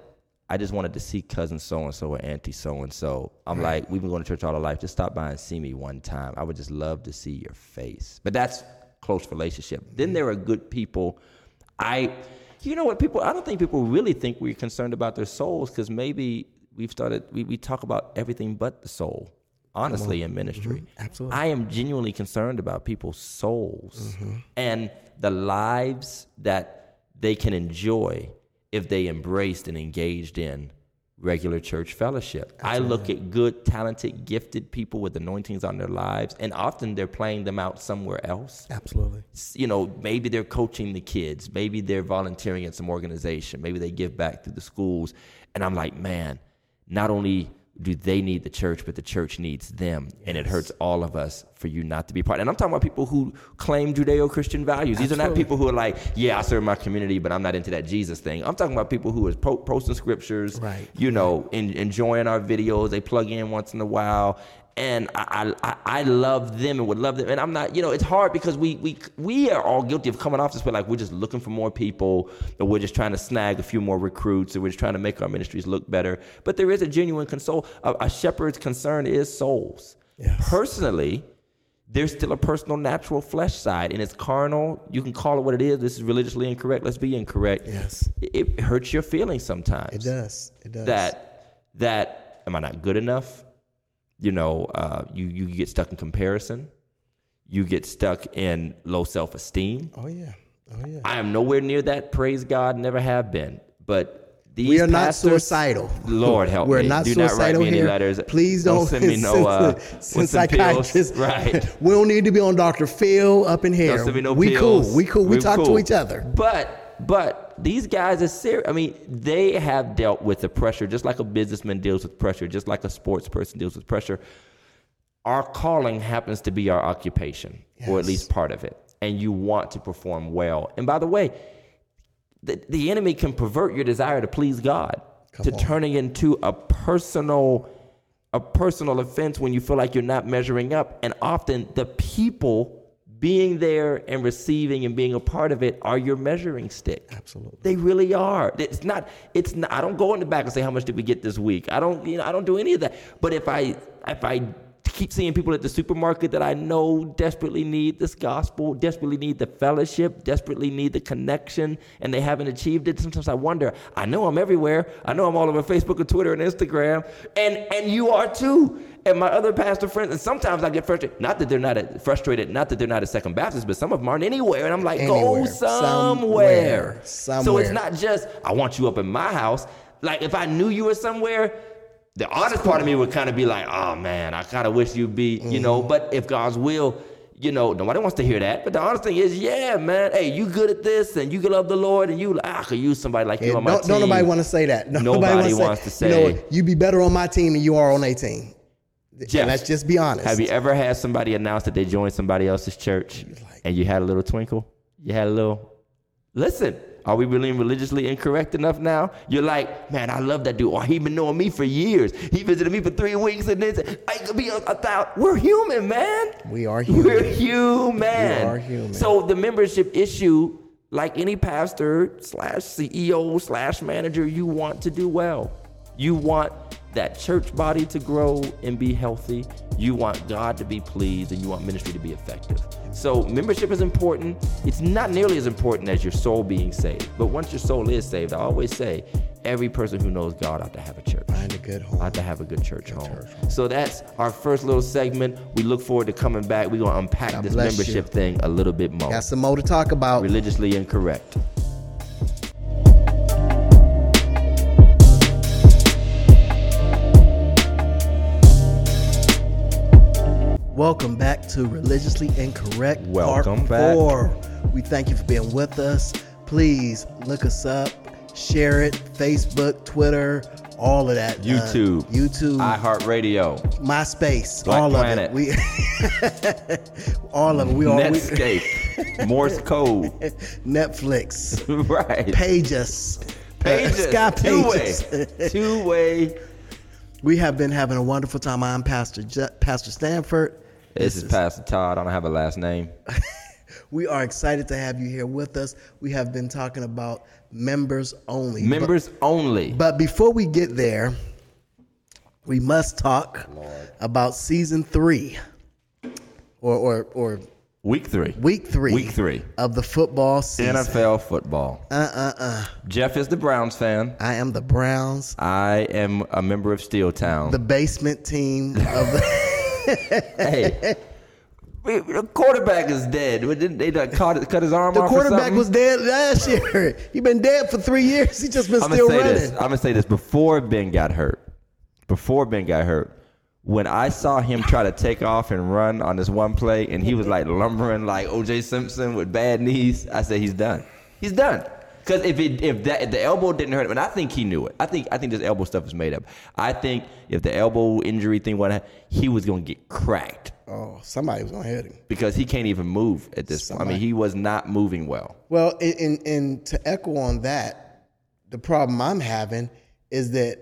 I just wanted to see cousin so and so or auntie so and so. I'm like, we've been going to church all our life. Just stop by and see me one time. I would just love to see your face. But that's close relationship. Then there are good people. I, you know what, people. I don't think people really think we're concerned about their souls because maybe we've started. We we talk about everything but the soul. Honestly, in ministry, mm-hmm. Absolutely. I am genuinely concerned about people's souls mm-hmm. and the lives that they can enjoy if they embraced and engaged in regular church fellowship. I look at good, talented, gifted people with anointings on their lives, and often they're playing them out somewhere else. absolutely You know, maybe they're coaching the kids, maybe they're volunteering at some organization, maybe they give back to the schools. And I'm like, man, not only do they need the church, but the church needs them. And it hurts all of us for you not to be part. And I'm talking about people who claim Judeo Christian values. These are not people who are like, yeah, I serve my community, but I'm not into that Jesus thing. I'm talking about people who are po- posting scriptures, Right. you know, en- enjoying our videos. They plug in once in a while. And I, I, I- love them and would love them. And I'm not, you know, it's hard because we, we, we are all guilty of coming off this way like we're just looking for more people or we're just trying to snag a few more recruits or we're just trying to make our ministries look better. But there is a genuine console. A, a shepherd's concern is souls. Yes. Personally, there's still a personal, natural flesh side, and it's carnal. You can call it what it is. This is religiously incorrect. Let's be incorrect. Yes. It, it hurts your feelings sometimes it does it does that that am I not good enough? You know, uh, you you get stuck in comparison. You get stuck in low self esteem. oh yeah oh yeah I am nowhere near that. Praise God, never have been. But these we are not suicidal. Lord help me. We're me. not Do not suicidal write me here. any letters. Please don't, send me no uh, since psychiatrists. Right. we don't need to be on Dr. Phil up in here. Don't send me no we pills. cool. We cool. We We're talk to each other. But but these guys are serious. I mean, they have dealt with the pressure just like a businessman deals with pressure, just like a sports person deals with pressure. Our calling happens to be our occupation, or at least part of it, and you want to perform well. And by the way, the, the enemy can pervert your desire to please God to on. turning into a personal a personal offense when you feel like you're not measuring up and often the people being there and receiving and being a part of it are your measuring stick. Absolutely. they really are. It's not it's not i don't go in the back and say how much did we get this week? I don't you know i don't do any of that. But if i if i keep seeing people at the supermarket that i know desperately need this gospel desperately need the fellowship desperately need the connection and they haven't achieved it sometimes i wonder i know i'm everywhere i know i'm all over facebook and twitter and instagram and and you are too and my other pastor friends and sometimes i get frustrated not that they're not at, frustrated not that they're not a second baptist but some of them aren't anywhere and i'm like go Anywhere. somewhere. Somewhere. So it's not just I want you up in my house. Like if I knew you were somewhere, the honest part of me would kind of be like, oh man, I kind of wish you'd be, you know. Mm-hmm. But if God's will, you know, nobody wants to hear that. But the honest thing is, yeah, man, hey, you good at this, and you can love the Lord, and you, I could use somebody like you And on my don't, team. don't nobody want to say that. No, Nobody wanna wants to You know, say- what, you be better on my team than you are on a team. Jeff, And let's just be honest. Have you ever had somebody announce that they joined somebody else's church, and you had a little twinkle? You had a little. Listen, Are we really religiously incorrect enough now? You're like, man, I love that dude. Or he been knowing me for years. He visited me for three weeks and then I could be a, a thousand. We're human, man. We are human. We're human. We are human. So the membership issue, like any pastor slash CEO slash manager, you want to do well. You want that church body to grow and be healthy. You want God to be pleased and you want ministry to be effective. So, membership is important. It's not nearly as important as your soul being saved. But once your soul is saved, I always say every person who knows God ought to have a church. Find a good home. Ought to have a good church, home. church home. So, that's our first little segment. We look forward to coming back. We're going to unpack God this membership you. thing a little bit more. Got some more to talk about. Religiously incorrect. Welcome back to Religiously Incorrect. Welcome Part back. Four. We thank you for being with us. Please look us up, share it, Facebook, Twitter, all of that. YouTube, uh, YouTube, iHeartRadio, MySpace, Black all Planet. of it. We all of it. We all Netscape, Morse code, Netflix, right? Pages, Pages, uh, Sky Pages, two way, two way. We have been having a wonderful time. I'm Pastor Je- Pastor Stanford. This, this is, is Pastor Todd. I don't have a last name. we are excited to have you here with us. We have been talking about members only. Members but, only. But before we get there, we must talk Lord. about season three, or or or Week three. Week three. Week three of the football season. NFL football. Uh uh uh. Jeff is the Browns fan. I am the Browns. I am a member of Steel Town. The basement team of the. hey. The quarterback is dead. Didn't they cut, cut his arm the off? The quarterback was dead last year. He's been dead for three years. He just been I'm still running. This. I'm gonna say this before Ben got hurt. Before Ben got hurt, when I saw him try to take off and run on this one play, and he was like lumbering like O.J. Simpson with bad knees, I said he's done. He's done. Because if it, if that if the elbow didn't hurt him, and I think he knew it. I think I think this elbow stuff is made up. I think if the elbow injury thing went, he was gonna get cracked. Oh, somebody was gonna hit him because he can't even move at this somebody. point. I mean, he was not moving well. Well, and and to echo on that, the problem I'm having is that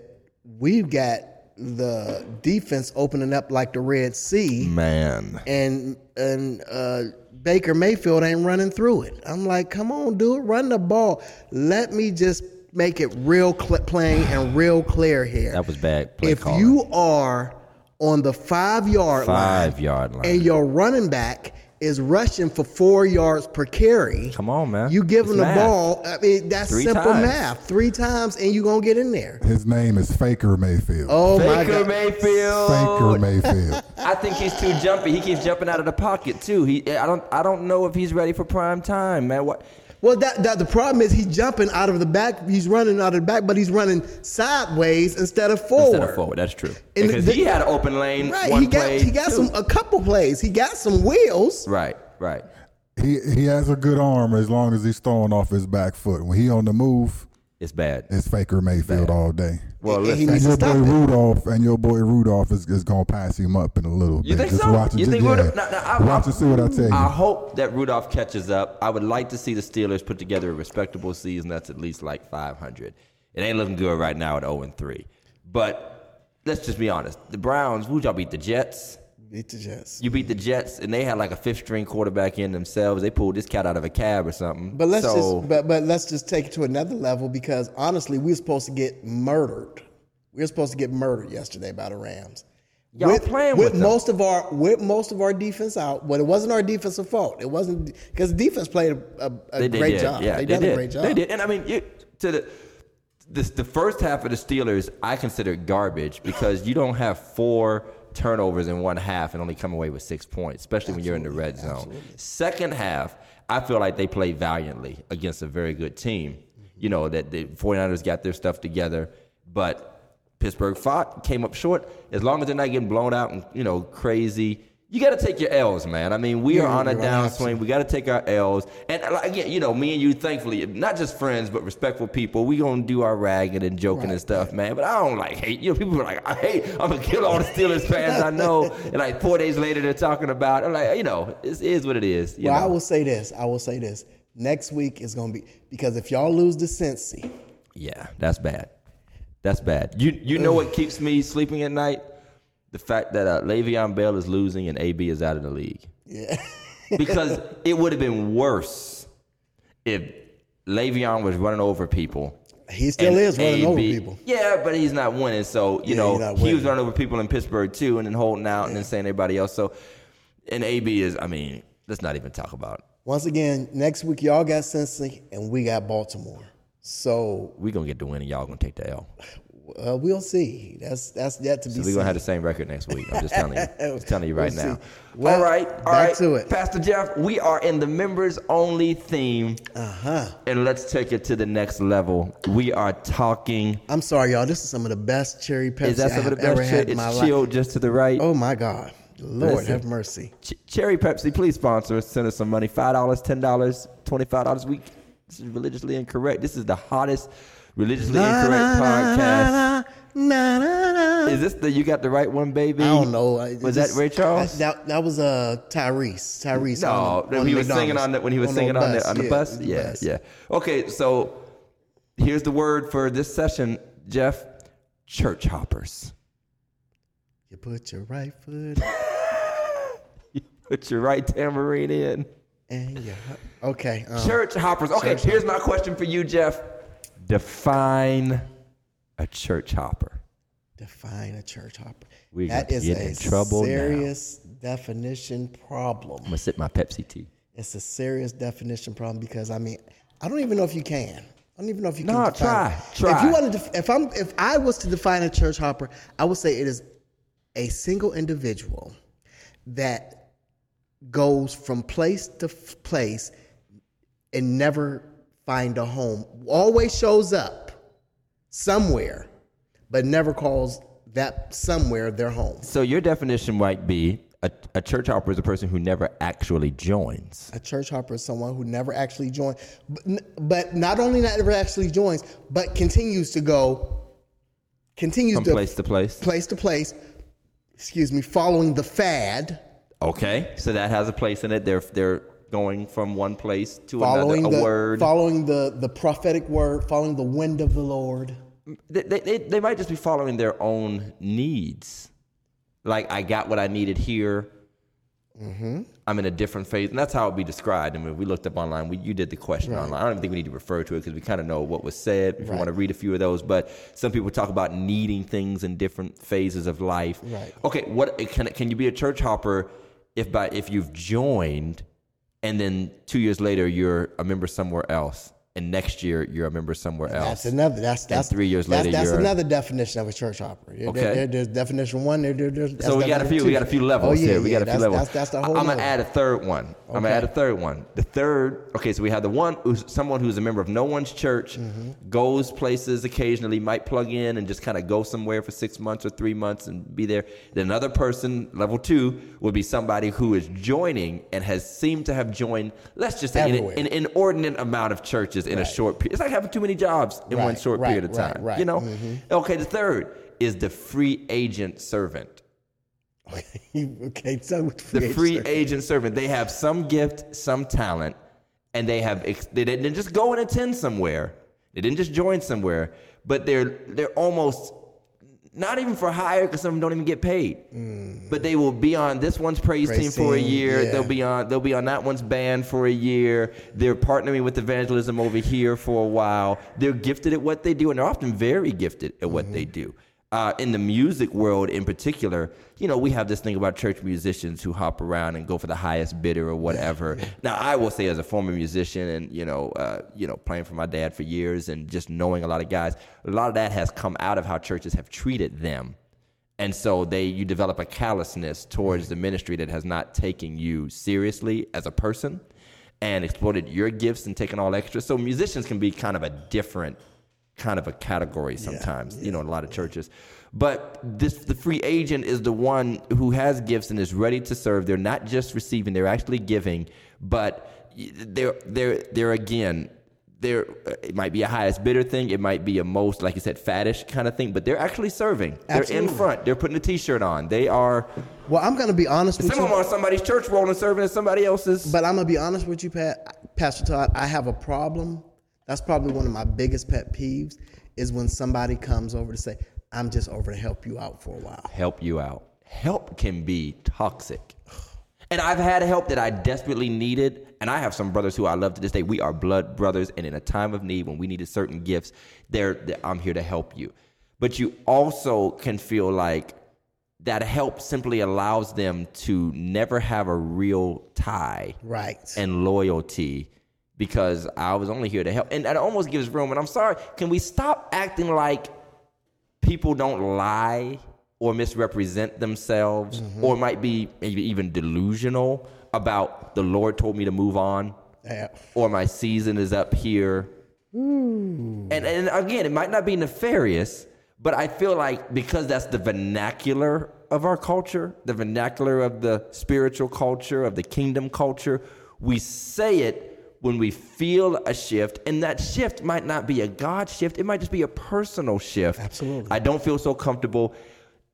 we've got the defense opening up like the Red Sea, man, and and. uh Baker Mayfield ain't running through it. I'm like, come on, dude, run the ball. Let me just make it real cl- plain and real clear here. That was bad. if calling. you are on the five yard line, five yard line, and your running back is rushing for four yards per carry. Come on, man. You give it's him the math. ball. I mean, that's Three simple times. math. Three times, and you're going to get in there. His name is Faker Mayfield. Oh, Faker my God. Mayfield. Faker Mayfield. I think he's too jumpy. He keeps jumping out of the pocket too. He, I don't, I don't know if he's ready for prime time, man. What? Well, that, that the problem is he's jumping out of the back. He's running out of the back, but he's running sideways instead of forward. Instead of forward, that's true. And because the- he had an open lane. Right. One he got play, he got too. some a couple plays. He got some wheels. Right, right. He he has a good arm as long as he's throwing off his back foot. When he on the move, It's bad. it's Faker Mayfield all day. Well, And he listen. needs And to your boy it. Rudolph and your boy Rudolph is, is gonna pass him up in a little You bit. think Just so? watch it. You Just- think yeah. Rudolph? Now, now, I- watch I- and see what I tell you. I hope that Rudolph catches up. I would like to see the Steelers put together a respectable season that's at least like 500. It ain't looking good right now at 0 and 3. But let's just be honest. The Browns, who'd y'all beat? The Jets? Beat the Jets. You beat the Jets, and they had like a fifth string quarterback in themselves. They pulled this cat out of a cab or something. But let's so, just but but let's just take it to another level because honestly, we were supposed to get murdered. We were supposed to get murdered yesterday by the Rams. Y'all playing with them. most of our with most of our defense out, but it wasn't our defensive fault. It wasn't because defense played a, a, a they, great job. Yeah, they, they, did. a great job. They did. And I mean, you, to the this, the first half of the Steelers, I consider garbage because you don't have four turnovers in one half and only come away with six points, especially when you're in the red zone. Second half, I feel like they played valiantly against a very good team. Mm-hmm. You know, that the 49ers got their stuff together, but Pittsburgh fought, came up short. As long as they're not getting blown out and, you know, crazy. You got to take your L's, man. I mean, we are on a you're gonna have to. downswing. We got to take our L's. And uh, again, you know, me and you, thankfully, not just friends, but respectful people, we going to do our ragging and joking and stuff, man. But I don't like hate. You know, people are like, I hate, I'm going to kill all the Steelers fans I know. And like four days later, they're talking about, I'm like, you know, it is what it is. You Well, I will say this. I will say this. Next week is gonna be because if y'all lose the Cincy, Yeah, that's bad. That's bad. You you know what keeps me sleeping at night? The fact that uh, Le'Veon Bell is losing and AB is out of the league. yeah, Because it would have been worse if Le'Veon was running over people. he still is running over people. Yeah, but he's not winning. So you Yeah, know he was running over people in Pittsburgh too, and then holding out and then saying everybody else. So and AB is. I mean, let's not even talk about. It. Once again, next week y'all got Cincy and we got Baltimore. So We gonna get the win, and y'all gonna take the L. uh, we'll see. That's that's yet to be So we're gonna have the same record next week. I'm just telling you. Just telling you right We'll now. see. Well, all right, all back right. to it. Pastor Jeff, we are in the members only theme, uh huh. and let's take it to the next level. We are talking. I'm sorry, y'all. This is some of the best cherry Pepsi Is that I some of have the ever best? had shit? in my It's life. chilled just to the right. Oh my God, Lord Listen. have mercy. Ch- Cherry Pepsi, please sponsor us. Send us some money. Five dollars, ten dollars, twenty-five dollars a week. This is religiously incorrect. This is the hottest religiously incorrect podcast. Na, na, na. Is this the you got the right one, baby? I don't know. I- Was that Ray Charles? I- that, that was uh, Tyrese. Tyrese. No, on the- when on he was singing on the when he was On singing on the bus. on the Yeah, bus. Yeah, bus. yeah. Okay, so here's the word for this session, Jeff. Church hoppers. You put your right foot You put your right tambourine in. and yeah, okay. um, Church hoppers. Okay, here's my question for you, Jeff. Define a church hopper. define a church hopper. We that to get a in trouble now. serious definition problem. I'm gonna sip my Pepsi tea. It's a serious definition problem because I mean I don't even know if you can. I don't even know if you No, can. define try, it. try. If you wanted to, if I'm, if I was to define a church hopper, I would say it is a single individual that goes from place to place and never find a home. Always shows up somewhere, but never calls that somewhere their home. So your definition might be a, a church hopper is a person who never actually joins. A church hopper is someone who never actually joined, but, but not only never actually joins, but continues to go, continues From to place to place. place to place. Excuse me, following the fad, Okay, so that has a place in it. They're they're going from one place to following another. A the word. following the the prophetic word, following the wind of the Lord. they, they, they, might just be following their own needs. Like I got what I needed here. Mm-hmm. I'm in a different phase, and that's how it would be described. I mean, we looked up online. We, you did the question online. I don't even think we need to refer to it because we kind of know what was said. If you want to read a few of those, but some people talk about needing things in different phases of life. Right. Okay. What can can you be a church hopper if by if you've joined, and then two years later you're a member somewhere else, and next year you're a member somewhere else? That's another. That's that's three years that's, later, That's another definition of a church hopper. Okay. there- there's definition one. There, there, there's, So we got a few. two. We got a few levels oh, yeah, here. We yeah, got a few levels. That's, that's the whole. I'm gonna add a third one. I'm gonna add a third one. The third. Okay, so we have the one who's someone who's a member of no one's church, Mm-hmm. goes places occasionally, might plug in and just kind of go somewhere for six months or three months and be there. Then another person, level two, would be somebody who is joining and has seemed to have joined. Let's just say an, an inordinate amount of churches in a short period. It's like having too many jobs in one short right, period of time. right. You know. Mhm. Okay, the third is the free agent servant. okay, so with the free agent- agent servant. They have some gift, some talent, and they have ex- they didn't just go and attend somewhere. They didn't just join somewhere, but they're they're almost not even for hire because some of them don't even get paid. Mm. But they will be on this one's praise, Praise team for a year. yeah. They'll be on they'll be on that one's band for a year. They're partnering with evangelism over here for a while. They're gifted at what they do, and they're often very gifted at what mm-hmm. they do. Uh, in the music world, in particular, you know, we have this thing about church musicians who hop around and go for the highest bidder or whatever. Now, I will say, as a former musician, and you know, uh, you know, playing for my dad for years, and just knowing a lot of guys, a lot of that has come out of how churches have treated them and so they you develop a callousness towards the ministry that has not taken you seriously as a person and exploited your gifts and taken all extra so musicians can be kind of a different kind of a category sometimes you know in a lot of churches but this the free agent is the one who has gifts and is ready to serve they're not just receiving they're actually giving but they're they're they're again there uh, it might be a highest bidder thing it might be a most like you said faddish kind of thing but they're actually serving they're in front they're putting a t-shirt on they are Well, I'm gonna be honest with some you. of them are somebody's church role and serving at somebody else's But I'm gonna be honest with you, Pat. Pastor Todd, I have a problem. That's probably one of my biggest pet peeves is when somebody comes over to say, I'm just over to help you out for a while. Help you out. Help can be toxic. And I've had help that I desperately needed. And I have some brothers who I love to this day. We are blood brothers. And in a time of need, when we needed certain gifts, they're, they're, I'm here to help you. But you also can feel like that help simply allows them to never have a real tie Right. and loyalty because I was only here to help. And that almost gives room. And I'm sorry, can we stop acting like people don't lie or misrepresent themselves mm-hmm. or might be maybe even delusional about the Lord told me to move on Yeah. or my season is up here. And, and again, it might not be nefarious, but I feel like because that's the vernacular of our culture, the vernacular of the spiritual culture, of the kingdom culture, we say it when we feel a shift, and that shift might not be a God shift, it might just be a personal shift. Absolutely. I don't feel so comfortable.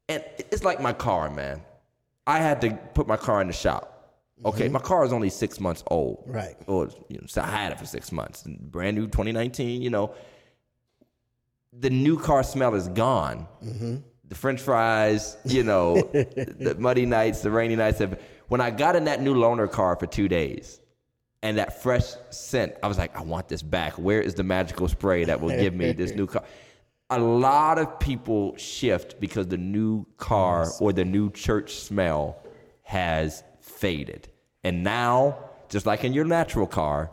And it's like my car, man. I had to put my car in the shop. Okay, mm-hmm. my car is only six months old. Right. Or you know, so I had it for six months. Brand new 2019, you know. The new car smell is gone. Mm-hmm. The French fries, you know, the muddy nights, the rainy nights. Have, when I got in that new loaner car for two days, and that fresh scent, I was like, I want this back. Where is the magical spray that will give me this new car? A lot of people shift because the new car or the new church smell has faded. And now, just like in your natural car,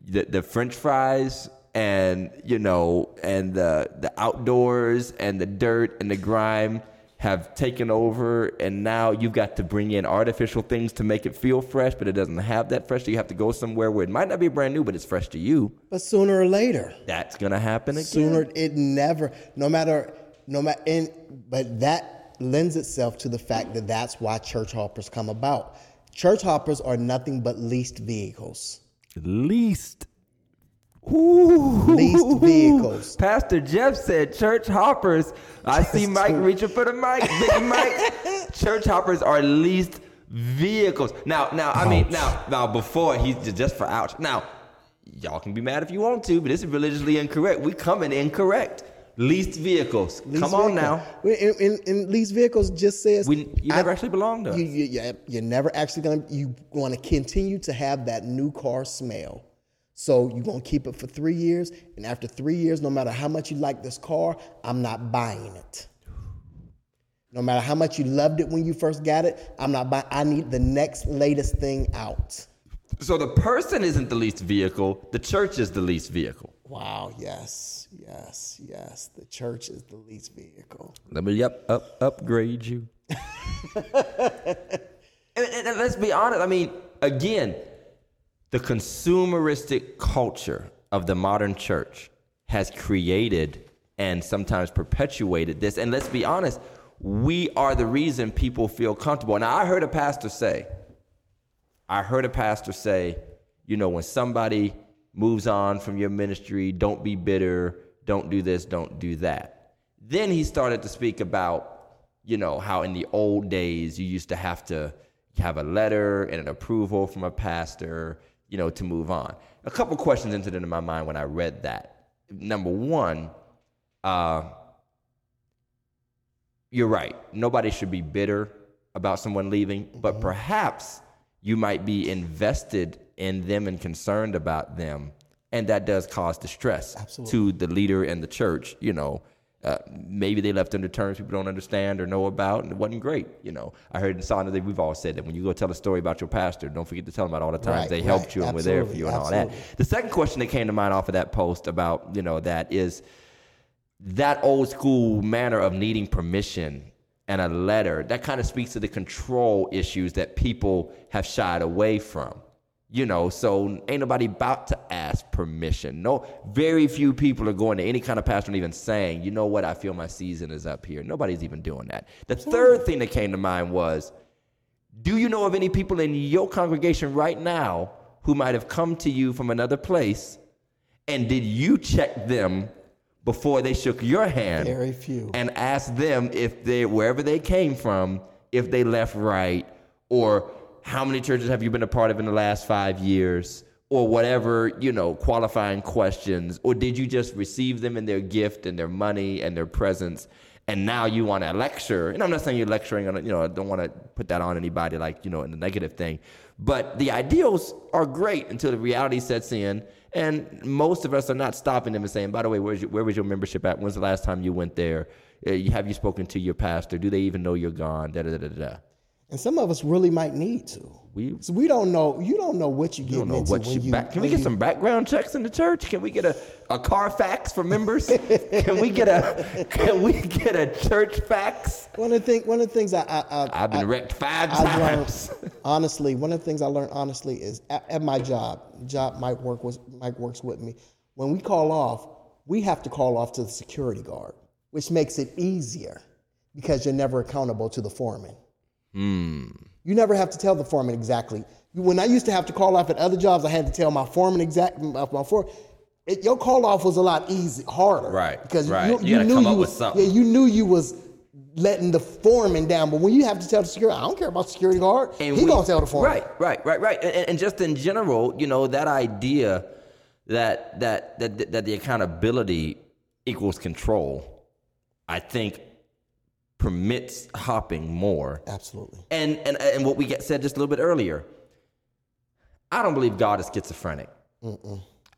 the, the French fries and you know and the the outdoors and the dirt and the grime have taken over and now you've got to bring in artificial things to make it feel fresh but it doesn't have that fresh so you have to go somewhere where it might not be brand new but it's fresh to you But sooner or later, that's gonna happen again sooner it never, no matter, no matter, and but that lends itself to the fact that that's why church hoppers come about. Church hoppers are nothing but leased vehicles. least Ooh. Leased vehicles. Pastor Jeff said church hoppers. I see Mike reaching for the mic. Big Mike. church hoppers are leased vehicles. Now, now, I mean, now, now, before he's just for ouch. Now, y'all can be mad if you want to, but this is religiously incorrect. We coming incorrect. Leased vehicles. Leased Come on now. And, in, in leased vehicles just says We, you never actually belonged to us. you, you, you- you're never actually gonna you want to continue to have that new car smell. So you're gonna keep it for three years, and after three years, no matter how much you like this car, I'm not buying it. No matter how much you loved it when you first got it, I'm not buying. I need the next latest thing out. So the person isn't the least vehicle. The church is the least vehicle. Wow. Yes. Yes. Yes. The church is the least vehicle. Let me up, up, upgrade you. and, and- and let's be honest. I mean, again, the consumeristic culture of the modern church has created and sometimes perpetuated this. And let's be honest, we are the reason people feel comfortable. Now, I heard a pastor say, I heard a pastor say, you know, when somebody moves on from your ministry, don't be bitter, don't do this, don't do that. Then he started to speak about, you know, how in the old days you used to have to have a letter and an approval from a pastor, you know, to move on. A couple questions entered into my mind when I read that. Number one, uh, you're right. Nobody should be bitter about someone leaving, but perhaps you might be invested in them and concerned about them, and that does cause distress to the leader and the church. You know, uh, maybe they left under terms people don't understand or know about, and it wasn't great. You know, I heard in Sauna that we've all said that when you go tell a story about your pastor, don't forget to tell them about all the times Right, they right. helped you and were there for you and all that. The second question that came to mind off of that post about you know that is that old school manner of needing permission and a letter that kind of speaks to the control issues that people have shied away from you know so ain't nobody about to ask permission. No very few people are going to any kind of pastor and even saying you know what? I feel my season is up here. Nobody's even doing that. The third thing that came to mind was do you know of any people in your congregation right now who might have come to you from another place and did you check them before they shook your hand Very few. and asked them if they wherever they came from if they left right or how many churches have you been a part of in the last five years or whatever, you know, qualifying questions? Or did you just receive them in their gift and their money and their presence? And now you want to lecture. And I'm not saying you're lecturing on, you know, I don't want to put that on anybody like, you know, in the negative thing. But the ideals are great until the reality sets in. And most of us are not stopping them and saying, by the way, where's your, where was your membership at? When's the last time you went there? Uh, have you spoken to your pastor? Do they even know you're gone? Da, da, da, da, da. And some of us really might need to. We- so we don't know. You don't know what you get I into what when you, you. back. Can we get you- some background checks in the church? Can we get a, a Carfax for members? can we get a can we get a church fax? One of the thing, one of the things I, I, I I've been wrecked five I times. learned honestly. One of the things I learned honestly is at, at my job. Job Mike work was Mike works with me. When we call off, we have to call off to the security guard, which makes it easier because you're never accountable to the foreman. You never have to tell the foreman exactly. When I used to have to call off at other jobs, I had to tell my foreman exact my my foreman. It, your call off was a lot easy, harder, Right, Because right. you, You you, knew come you up with was, something. Yeah, you knew you was letting the foreman down. But when you have to tell the security, I don't care about security guard. he we- gonna tell the foreman. Right, right, right, right. And, and just in general, you know, that idea that that that that the accountability equals control, I think permits hopping more. Absolutely. And and and what we get said just a little bit earlier. I don't believe God is schizophrenic.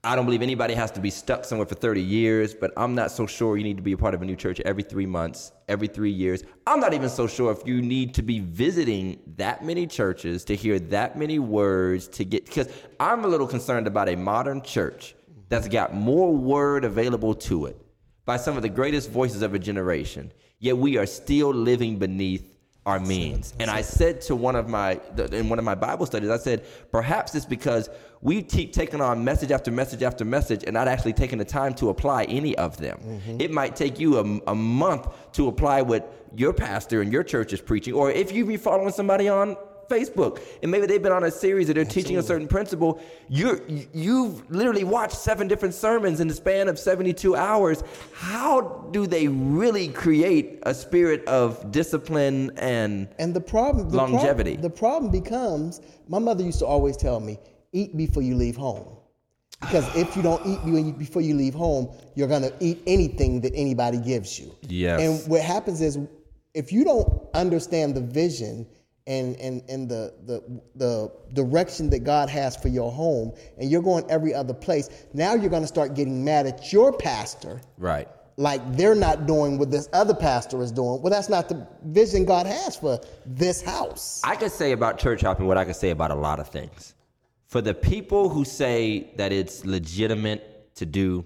I don't believe anybody has to be stuck somewhere for 30 years, but I'm not so sure you need to be a part of a new church every three months, every three years. I'm not even so sure if you need to be visiting that many churches to hear that many words to get, because I'm a little concerned about a modern church that's got more word available to it by some of the greatest voices of a generation, yet we are still living beneath our means. And I said to one of my in one of my Bible studies, I said, perhaps it's because we keep taking on message after message after message and not actually taking the time to apply any of them. It might take you a, a month to apply what your pastor and your church is preaching, or if you be following somebody on Facebook and maybe they've been on a series that they're teaching a certain principle. You're you've literally watched seven different sermons in the span of 72 hours. How do they really create a spirit of discipline and And the problem, the prob- Longevity. the problem becomes. My mother used to always tell me, "Eat before you leave home." Because if you don't eat before you leave home, you're gonna eat anything that anybody gives you. Yes. And what happens is, if you don't understand the vision and and and the the the direction that God has for your home, and you're going every other place, now you're gonna start getting mad at your pastor right. like they're not doing what this other pastor is doing. Well, that's not the vision God has for this house. I could say about church hopping what I could say about a lot of things. For the people who say that it's legitimate to do,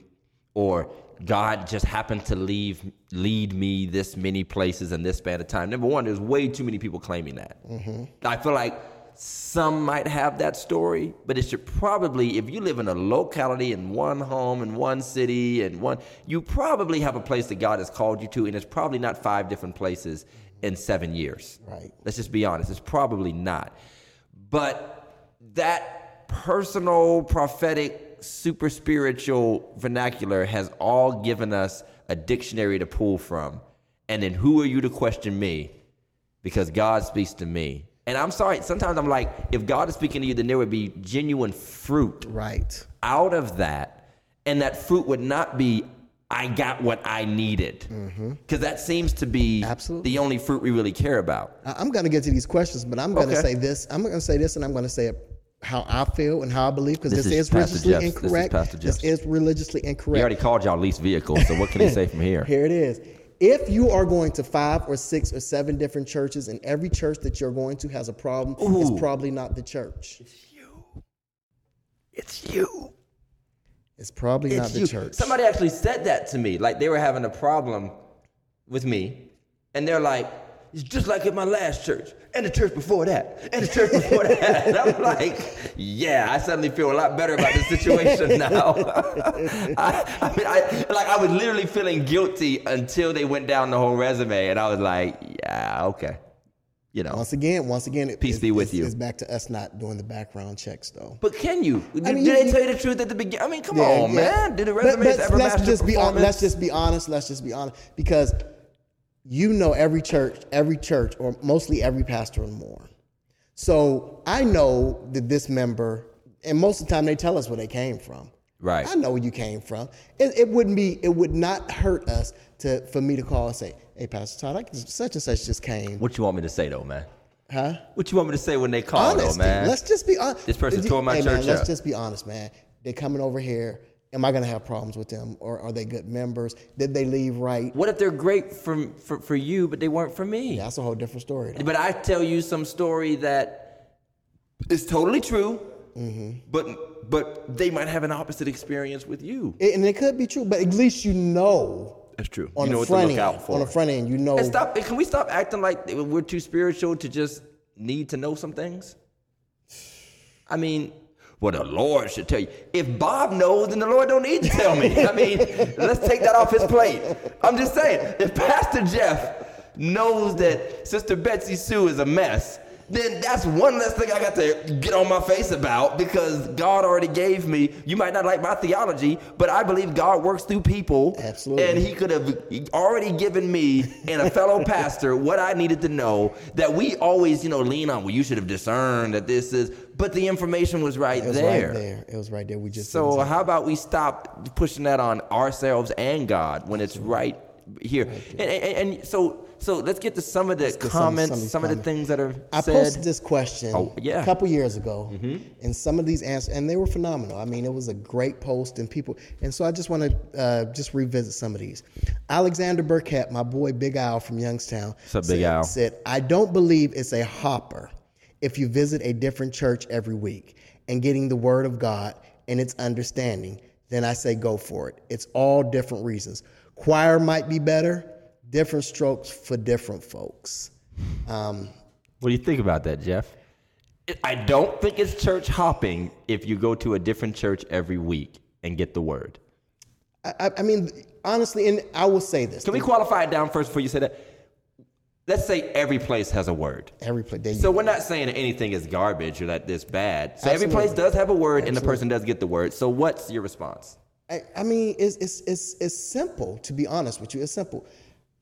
or God just happened to leave lead me this many places in this span of time. Number one, there's way too many people claiming that. Mm-hmm. I feel like some might have that story, but it should probably, if you live in a locality in one home in one city and one, you probably have a place that God has called you to, and it's probably not five different places in seven years. Right. Let's just be honest. It's probably not. But that personal, prophetic, super spiritual vernacular has all given us a dictionary to pull from. And then who are you to question me? Because God speaks to me. And I'm sorry, sometimes I'm like, if God is speaking to you, then there would be genuine fruit Right. out of that, and that fruit would not be, I got what I needed. Because that seems to be Mm-hmm. Absolutely. the only fruit we really care about. I- I'm going to get to these questions, but I'm going to Okay. say this. I'm going to say this, and I'm going to say it how I feel and how I believe, because This this, is is, religiously Jeffs. This is incorrect. Is religiously He incorrect. already called y'all lease vehicles, so what can he say from here? Here it is. If you are going to five or six or seven different churches, and every church that you're going to has a problem, Ooh. it's probably not the church. It's you. It's you. It's probably not It's the you. church. Somebody actually said that to me. Like they were having a problem with me, and they're like, "It's just like at my last church, and the church before that, and the church before that." And I'm like, "Yeah, I suddenly feel a lot better about the situation now." I, I mean, I like I was literally feeling guilty until they went down the whole resume, and I was like, "Yeah, okay." You know, Once again, once again, it, Peace it's- be with it's- you. It's back to us not doing the background checks, though. but can you? Did, mean, did you- they tell you the truth at the beginning? I mean, come Yeah, on, yeah. man. Did the resumes but ever let's match just be let's just be honest. Let's just be honest because you know every church, every church, or mostly every pastor and more. So I know that this member and most of the time they tell us where they came from. Right. I know where you came from. It, it wouldn't be. It would not hurt us to for me to call and say, "Hey, Pastor Todd, I, such and such just came." What you want me to say though, man? Huh? What you want me to say when they call Honesty. though, man? Let's just be honest. This person tore my hey, church man, Let's just be honest, man. They're coming over here. Am I going to have problems with them, or are they good members? Did they leave right? what if they're great for, for for you, but they weren't for me? That's a whole different story. though. But I tell you some story that is totally true, Mm-hmm. but but they might have an opposite experience with you. It- and it could be true, but at least you know That's true. on you know the what to front look end. out for. On the front end, you know. And stop. Can we stop acting like we're too spiritual to just need to know some things? I mean, well, the Lord should tell you. If Bob knows, then the Lord don't need to tell me. I mean, let's take that off his plate. I'm just saying, if Pastor Jeff knows that Sister Betsy Sue is a mess, then that's one less thing I got to get on my face about because God already gave me. You might not like my theology, but I believe God works through people. Absolutely. And He could have already given me and a fellow pastor what I needed to know that we always, you know, lean on. Well, you should have discerned that this is, but the information was right it was there. right there. It was right there. We just So how about we stop pushing that on ourselves and God when it's right here? And, and, and so so let's get to some of the some- comments, some some, of of, the things that are I said. posted this question Oh, yeah. Mm-hmm. a couple years ago, and some of these answers, and they were phenomenal. I mean, it was a great post, and people, and so I just want to uh, just revisit some of these. Alexander Burkett, my boy Big Al from Youngstown, What's up, Big said, Al? said, "I don't believe it's a hopper if you visit a different church every week and getting the Word of God and its understanding. Then I say go for it. It's all different reasons. Choir might be better." Different strokes for different folks. Um, What do you think about that, Jeff? I don't think it's church hopping if you go to a different church every week and get the word. I, I- I mean, honestly, and I will say this: Can we qualify it down first before you say that? Let's say every place has a word. every place. They, So we're not saying that anything is garbage or that this bad. So every place does have a word and the person does get the word. So what's your response? I, I mean, it's, it's it's it's simple. To be honest with you, it's simple.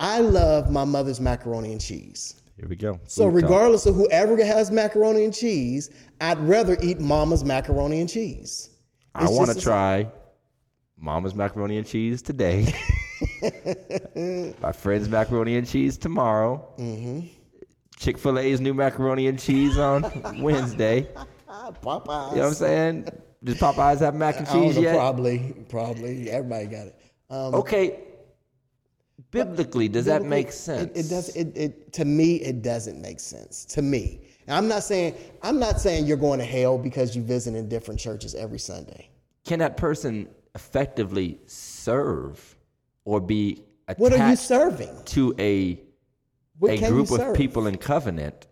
I love my mother's macaroni and cheese. Here we go. So regardless of whoever has macaroni and cheese, I'd rather eat mama's macaroni and cheese. I want to try Mama's macaroni and cheese today. My friend's macaroni and cheese tomorrow. Mm-hmm. Chick Fil A's new macaroni and cheese on Wednesday. Popeyes. You know what I'm saying? Does Popeyes have mac and cheese know, yet? Probably, probably. Everybody got it. Um, Okay. Biblically, does that make sense? It, does. It, it to me, it doesn't make sense. To me, And I'm not saying I'm not saying you're going to hell because you visit in different churches every Sunday. Can that person effectively serve or be attached What are you serving? to a What a group of people in covenant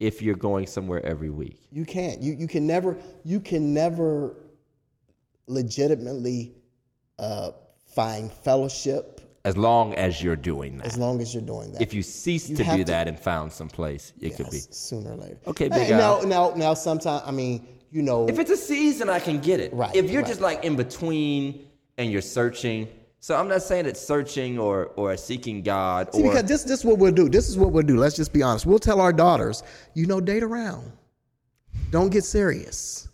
if you're going somewhere every week? You can't. You you can never. You can never legitimately uh, find fellowship As long as you're doing that. as long as you're doing that. if you cease You to do to- that and found some place, it could be. Sooner or later. Okay, Hey, Big now Al. now now sometimes I mean you know If it's a season, I can get it. Right, If you're right. just like in between and you're searching, so I'm not saying it's searching or or seeking God See, or because this this is what we'll do. This is what we'll do. Let's just be honest. We'll tell our daughters, you know, date around. Don't get serious.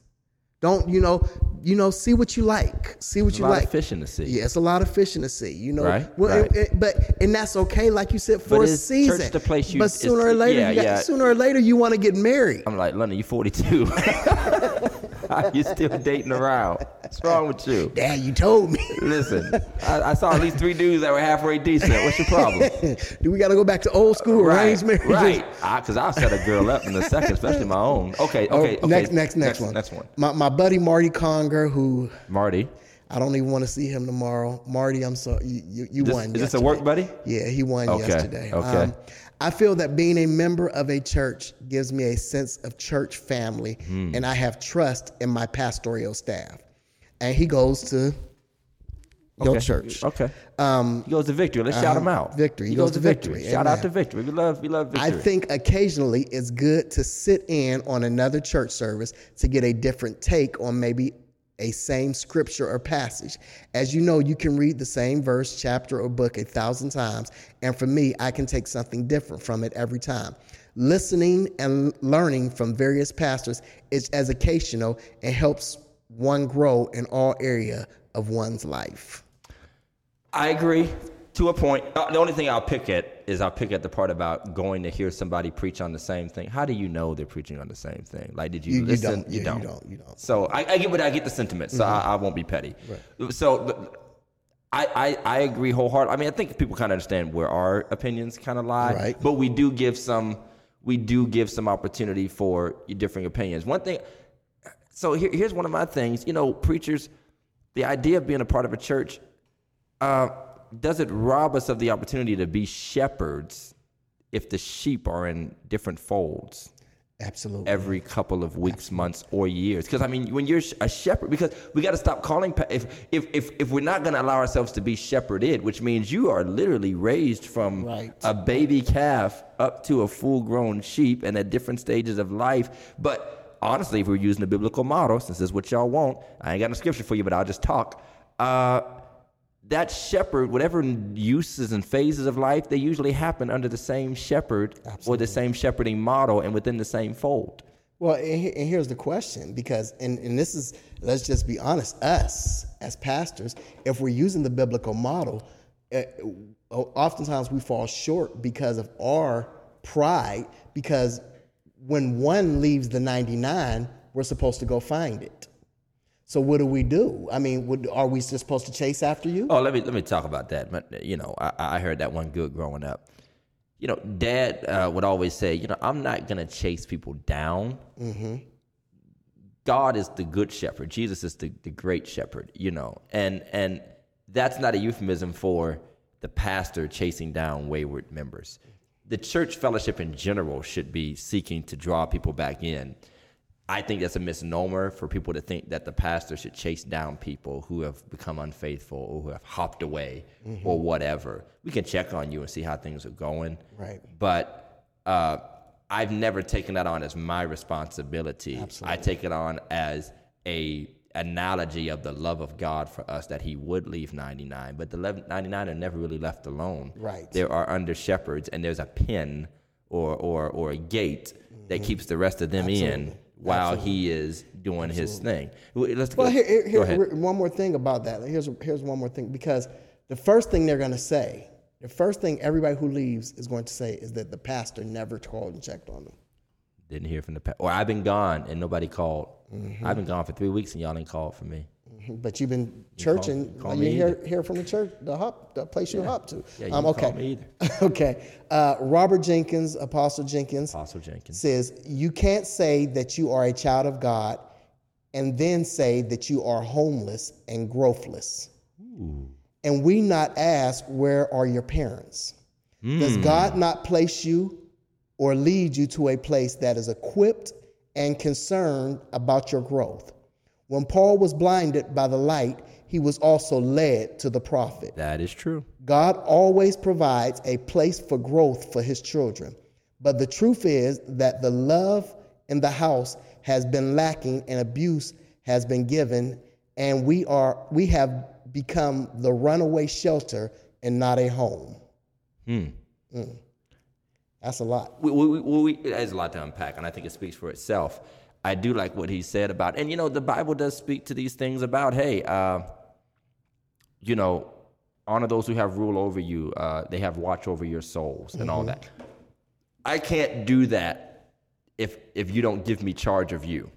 Don't you know? You know, see what you like. See what a you lot like. of fish in the sea. Yeah, it's a lot of fish in the sea. You know, Right, Well, right. it- it- but and that's okay, like you said, for But a church season. the place you- but sooner or later, yeah, you got, yeah. sooner or later, you want to get married. I'm like, London, you're 42. Are you still dating around? What's wrong with you? Dad, you told me. Listen, I, I saw at least three dudes that were halfway decent. What's your problem? do we got to go back to old school right, arranged marriages? right. Because I'll set a girl up in a second, especially my own. Okay, Oh, okay, okay. next, next, next, one. Next one. My, my buddy Marty Conger, who Marty. I don't even want to see him tomorrow. Marty, I'm sorry, you, you, you This- won. is this a work buddy? Yeah, he won Okay, yesterday. Um, okay. I feel that being a member of a church gives me a sense of church family, Hmm. and I have trust in my pastoral staff. And he goes to your Okay. church. Okay. Um, He goes to victory. Let's shout him out. Victory. He, He goes, goes to to victory. Victory. Shout out to victory. We love, we love victory. I think occasionally it's good to sit in on another church service to get a different take on maybe a same scripture or passage. As you know, you can read the same verse, chapter, or book a thousand times, and for me, I can take something different from it every time. Listening and learning from various pastors is educational and helps one grow in all area of one's life. I agree to a point. Uh, the only thing I'll pick at is I'll pick at the part about going to hear somebody preach on the same thing. How do you know they're preaching on the same thing? Like, did you, You- you listen? don't. Yeah, you don't. You don't. So I, I get what I get the sentiment. So I, I won't be petty. So I, I I agree wholeheartedly. I mean, I think people kind of understand where our opinions kind of lie. Right. But we do give some we do give some opportunity for differing opinions. One thing. So here, here's one of my things. You know, preachers, the idea of being a part of a church uh, does it rob us of the opportunity to be shepherds if the sheep are in different folds Absolutely. every couple of weeks, months, or years? Because I mean, when you're a shepherd, because we got to stop calling pa- if if if if we're not going to allow ourselves to be shepherded, which means you are literally raised from Right. a baby calf up to a full-grown sheep and at different stages of life, but honestly, if we're using the biblical model, since this is what y'all want, I ain't got no scripture for you, but I'll just talk. Uh, that shepherd, whatever uses and phases of life, they usually happen under the same shepherd or the same shepherding model and within the same fold. Well, and here's the question because, and, and this is, let's just be honest, us as pastors, if we're using the biblical model, uh, oftentimes we fall short because of our pride. Because when one leaves the 99, we're supposed to go find it. So what do we do? I mean, would, are we just supposed to chase after you? Oh, let me let me talk about that. But, You know, I, I heard that one good growing up. You know, Dad uh, would always say, you know, I'm not gonna chase people down. God is the good shepherd. Jesus is the, the great shepherd. You know, and and that's not a euphemism for the pastor chasing down wayward members. The church fellowship in general should be seeking to draw people back in. I think that's a misnomer for people to think that the pastor should chase down people who have become unfaithful or who have hopped away or whatever. We can check on you and see how things are going. Right. But uh, I've never taken that on as my responsibility. I take it on as a analogy of the love of God for us that He would leave 99, but the 99 are never really left alone. Right. There are under shepherds, and there's a pin or or or a gate that keeps the rest of them in while He is doing His thing. Let's Well, go, here, here, go here- ahead. one more thing about that. Here's here's one more thing because the first thing they're going to say, the first thing everybody who leaves is going to say is that the pastor never called and checked on them. Didn't hear from the pastor. Or I've been gone and nobody called. Mm-hmm. I've been gone for three weeks and y'all ain't called for me. But you've been churching. call you me hear hear from the church, the hop, the place you hop to. Yeah, you um, okay. call me either. okay. Uh, Robert Jenkins, Apostle Jenkins, Apostle Jenkins. says you can't say that you are a child of God and then say that you are homeless and growthless. And we not ask, where are your parents? Does God not place you or lead you to a place that is equipped and concerned about your growth? When Paul was blinded by the light, he was also led to the prophet. That is true. God always provides a place for growth for his children. But the truth is that the love in the house has been lacking and abuse has been given and we are we have become the runaway shelter and not a home. Mm. That's a lot. we, we, we, we, a lot to unpack, and I think it speaks for itself. I do like what he said about, and you know, the Bible does speak to these things about, hey, uh, you know, honor those who have rule over you. Uh, they have watch over your souls and all that. I can't do that if if you don't give me charge of you.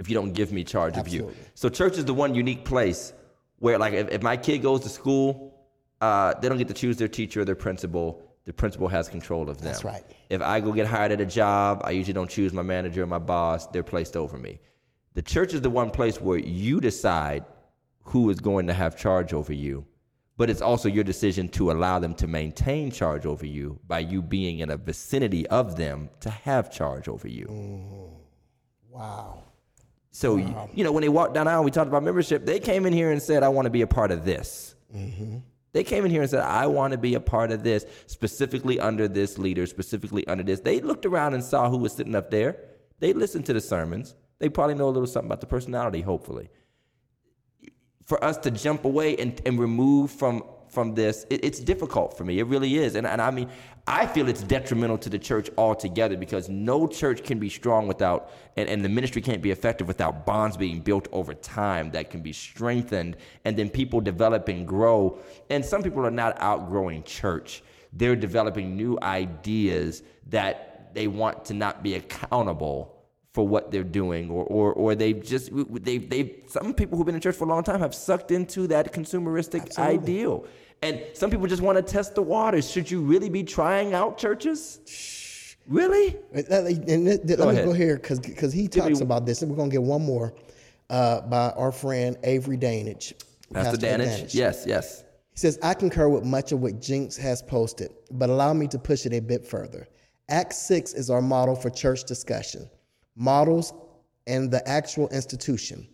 If you don't give me charge of you. So church is the one unique place where, like, if, if my kid goes to school, uh, they don't get to choose their teacher or their principal. The principal has control of them. That's right. If I go get hired at a job, I usually don't choose my manager or my boss. They're placed over me. The church is the one place where you decide who is going to have charge over you, but it's also your decision to allow them to maintain charge over you by you being in a vicinity of them to have charge over you. Mm-hmm. Wow. So, you know, when they walked down aisle, we talked about membership. They came in here and said, I want to be a part of this. Mm-hmm. They came in here and said, I want to be a part of this, specifically under this leader, specifically under this. They looked around and saw who was sitting up there. They listened to the sermons. They probably know a little something about the personality, hopefully. For us to jump away and, and remove from from this, it, it's difficult for me. It really is. And, and I mean, I feel it's detrimental to the church altogether because no church can be strong without, and, and the ministry can't be effective without bonds being built over time that can be strengthened and then people develop and grow. And some people are not outgrowing church, they're developing new ideas that they want to not be accountable for what they're doing or or or they just they they some people who've been in church for a long time have sucked into that consumeristic Absolutely. ideal and some people just want to test the waters should you really be trying out churches really and let go me go here because he talks about this and we're gonna get one more uh, by our friend avery danage Pastor Danage. Yes, yes. He says, I concur with much of what Jenks has posted, but allow me to push it a bit further. Acts 6 is our model for church discussion models, and the actual institution.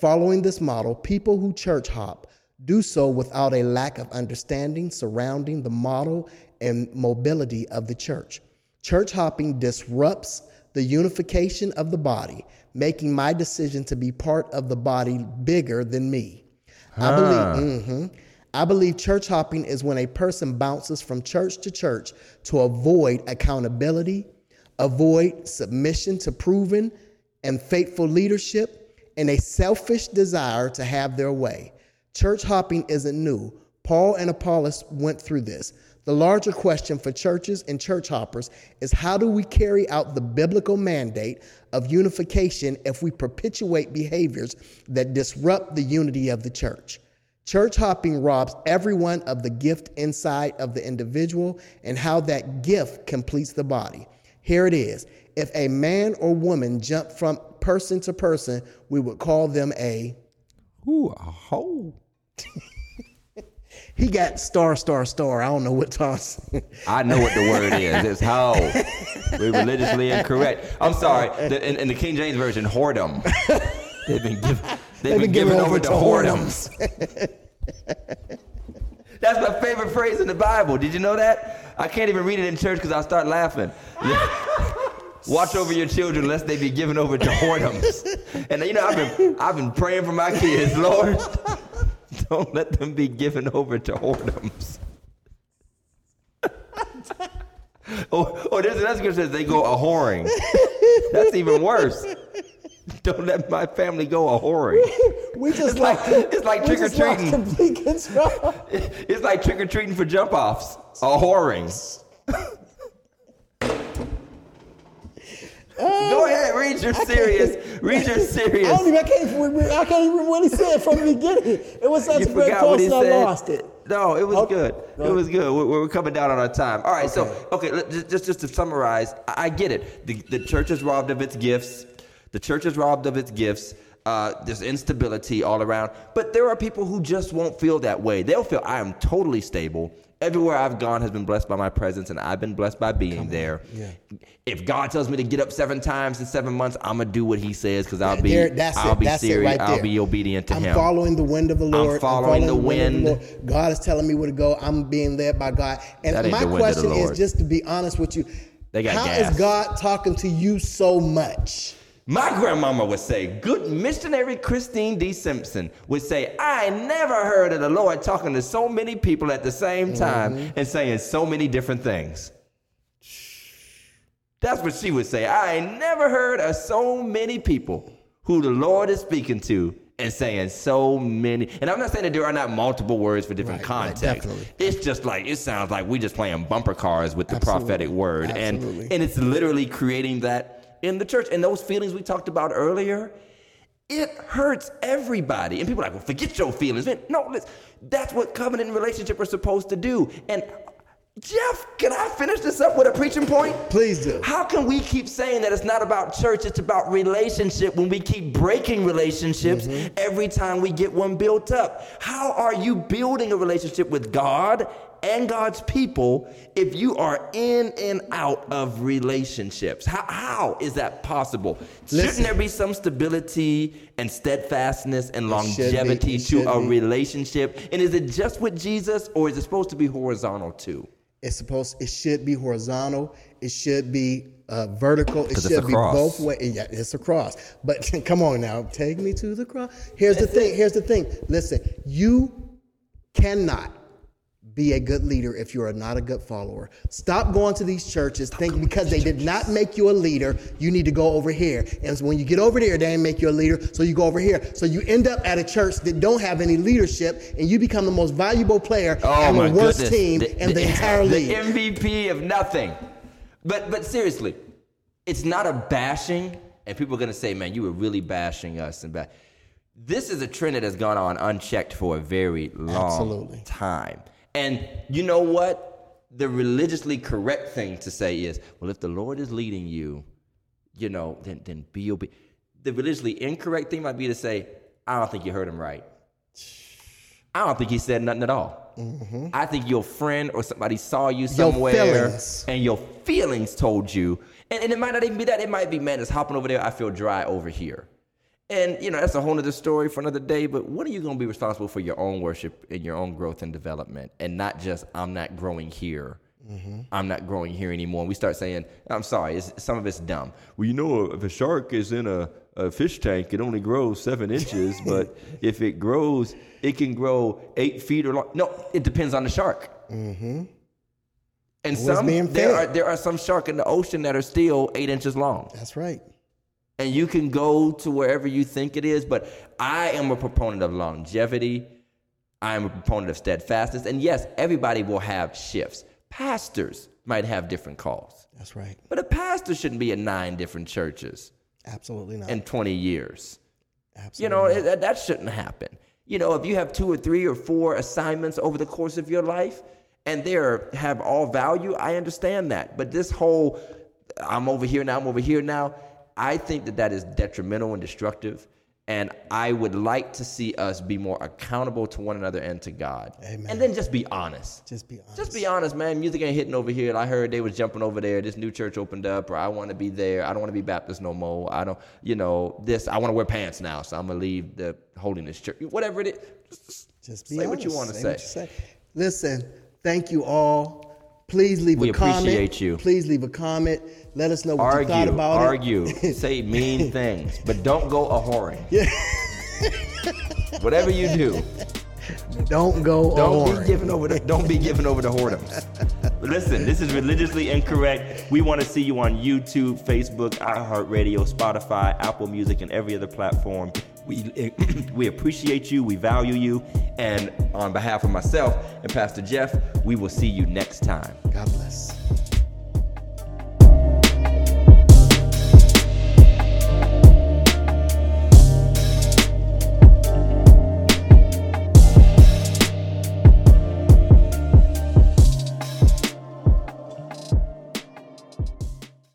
Following this model, people who church hop do so without a lack of understanding surrounding the model and mobility of the church. Church hopping disrupts the unification of the body, making my decision to be part of the body bigger than me. I believe. Mm-hmm, I believe church hopping is when a person bounces from church to church to avoid accountability, avoid submission to proven and faithful leadership, and a selfish desire to have their way. Church hopping isn't new. Paul and Apollos went through this. The larger question for churches and church hoppers is how do we carry out the biblical mandate of unification if we perpetuate behaviors that disrupt the unity of the church? Church hopping robs everyone of the gift inside of the individual and how that gift completes the body. Here it is. If a man or woman jump from person to person, we would call them a Ooh, a hoe. He got star, star, star. I don't know what toss. I know what the word is. It's hoe. We're religiously incorrect. I'm sorry. The, in, in, the King James version, whoredom. They've been, give, they've, they've been, given, over, over to whoredoms. That's my favorite phrase in the Bible. Did you know that? I can't even read it in church because I start laughing. Watch over your children lest they be given over to whoredoms. And you know, I've been I've been praying for my kids, Lord. Don't let them be given over to whoredoms. oh, oh, there's another scripture says they go a whoring. That's even worse. Don't let my family go a whoring. we just it's like, it's like trick or treating. Complete control. It's like trick or treating for jump offs. A whoring. Go ahead, read your serious. Read your serious. I don't even. I can't. I can't even remember what he said from the beginning. It was such you a great post, and I lost it. No, it was okay. good. It was good. We're, we're, coming down on our time. All right. Okay. So, okay, just just to summarize, I get it. The, the church is robbed of its gifts. The church is robbed of its gifts. Uh, there's instability all around. But there are people who just won't feel that way. They'll feel I am totally stable. Everywhere I've gone has been blessed by my presence, and I've been blessed by being there. Yeah. If God tells me to get up seven times in seven months, I'm gonna do what He says because I'll be there, I'll it. be that's serious. Right I'll be obedient to Him. I'm Following the wind of the Lord. I'm following, I'm following the, wind. The wind God is telling me where to go. I'm being led by God. And my question is just to be honest with you. How gas. is God talking to you so much? My grandmama would say, good missionary Christine D. Simpson would say, I never heard of the Lord talking to so many people at the same time mm-hmm. and saying so many different things. That's what she would say. I never heard of so many people who the Lord is speaking to and saying so many. And I'm not saying that there are not multiple words for different right, contexts. Right, it's just like it sounds like we're just playing bumper cars with the Absolutely. prophetic word, Absolutely. and and it's literally creating that in the church. And those feelings we talked about earlier, it hurts everybody. And people are like, well, forget your feelings. Man, no, that's what covenant and relationship are supposed to do. And Jeff, can I finish this up with a preaching point? Please do. How can we keep saying that it's not about church, it's about relationship when we keep breaking relationships mm-hmm. every time we get one built up? How are you building a relationship with God and God's people if you are in and out of relationships? How, how is that possible? Listen, Shouldn't there be some stability and steadfastness and longevity to a be. relationship? And is it just with Jesus or is it supposed to be horizontal too? It's supposed. It should be horizontal. It should be uh, vertical. It should be both ways. Yeah, it's a cross. But come on now, take me to the cross. Here's the thing. Here's the thing. Listen, you cannot be a good leader if you're not a good follower. Stop going to these churches thinking because they did not make you a leader, you need to go over here. And so when you get over there, they didn't make you a leader, so you go over here. So you end up at a church that don't have any leadership, and you become the most valuable player Oh my the worst goodness. team in the entire league. The MVP of nothing. But but seriously, it's not a bashing, and people are gonna say, "Man, you were really bashing us." And ba-. this is a trend that has gone on unchecked for a very long Absolutely. time. And you know what? The religiously correct thing to say is, "Well, if the Lord is leading you, you know, then then be obedient." The religiously incorrect thing might be to say, "I don't think you heard him right." I don't think he said nothing at all. Mm-hmm. I think your friend or somebody saw you somewhere feelings. and your feelings told you. And, and it might not even be that. It might be, man, it's hopping over there. I feel dry over here. And, you know, that's a whole other story for another day. But when are you going to be responsible for your own worship and your own growth and development? And not just, I'm not growing here. I'm not growing here anymore. And we start saying, I'm sorry, some of it's dumb. Well, you know, if a shark is in a, a fish tank, it only grows seven inches. but if it grows, it can grow eight feet or long. No, it depends on the shark. Mm-hmm. And some there are there are some shark in the ocean that are still eight inches long That's right. And you can go to wherever you think it is. But I am a proponent of longevity. I am a proponent of steadfastness. And yes, everybody will have shifts. Pastors might have different calls, That's right. but a pastor shouldn't be in nine different churches Absolutely not. in 20 years. Absolutely. You know, that, that shouldn't happen. You know, if you have two or three or four assignments over the course of your life and they are, have all value, I understand that. But this whole, I'm over here now, I'm over here now, I think that that is detrimental and destructive. And I would like to see us be more accountable to one another and to God. Amen. And then just be honest. Just be honest. Just be honest, man. Music ain't hitting over here. I heard they was jumping over there. This new church opened up, or I want to be there. I don't want to be Baptist no more. I don't, you know, this. I want to wear pants now, so I'm gonna leave the holiness church. Whatever it is, just, Just be say honest. what you want to Say say. what you say. Listen, thank you all. Please leave We a comment. We appreciate you. Please leave a comment. Let us know what you thought Argue, about argue, it. Argue, say mean things, but don't go a whoring. Whatever you do, Don't go Don't on. be giving over the don't be giving over the whoredoms. Listen, this is religiously incorrect. We want to see you on YouTube, Facebook, iHeartRadio, Spotify, Apple Music, and every other platform. We we appreciate you, we value you, and on behalf of myself and Pastor Jeff, we will see you next time. God bless.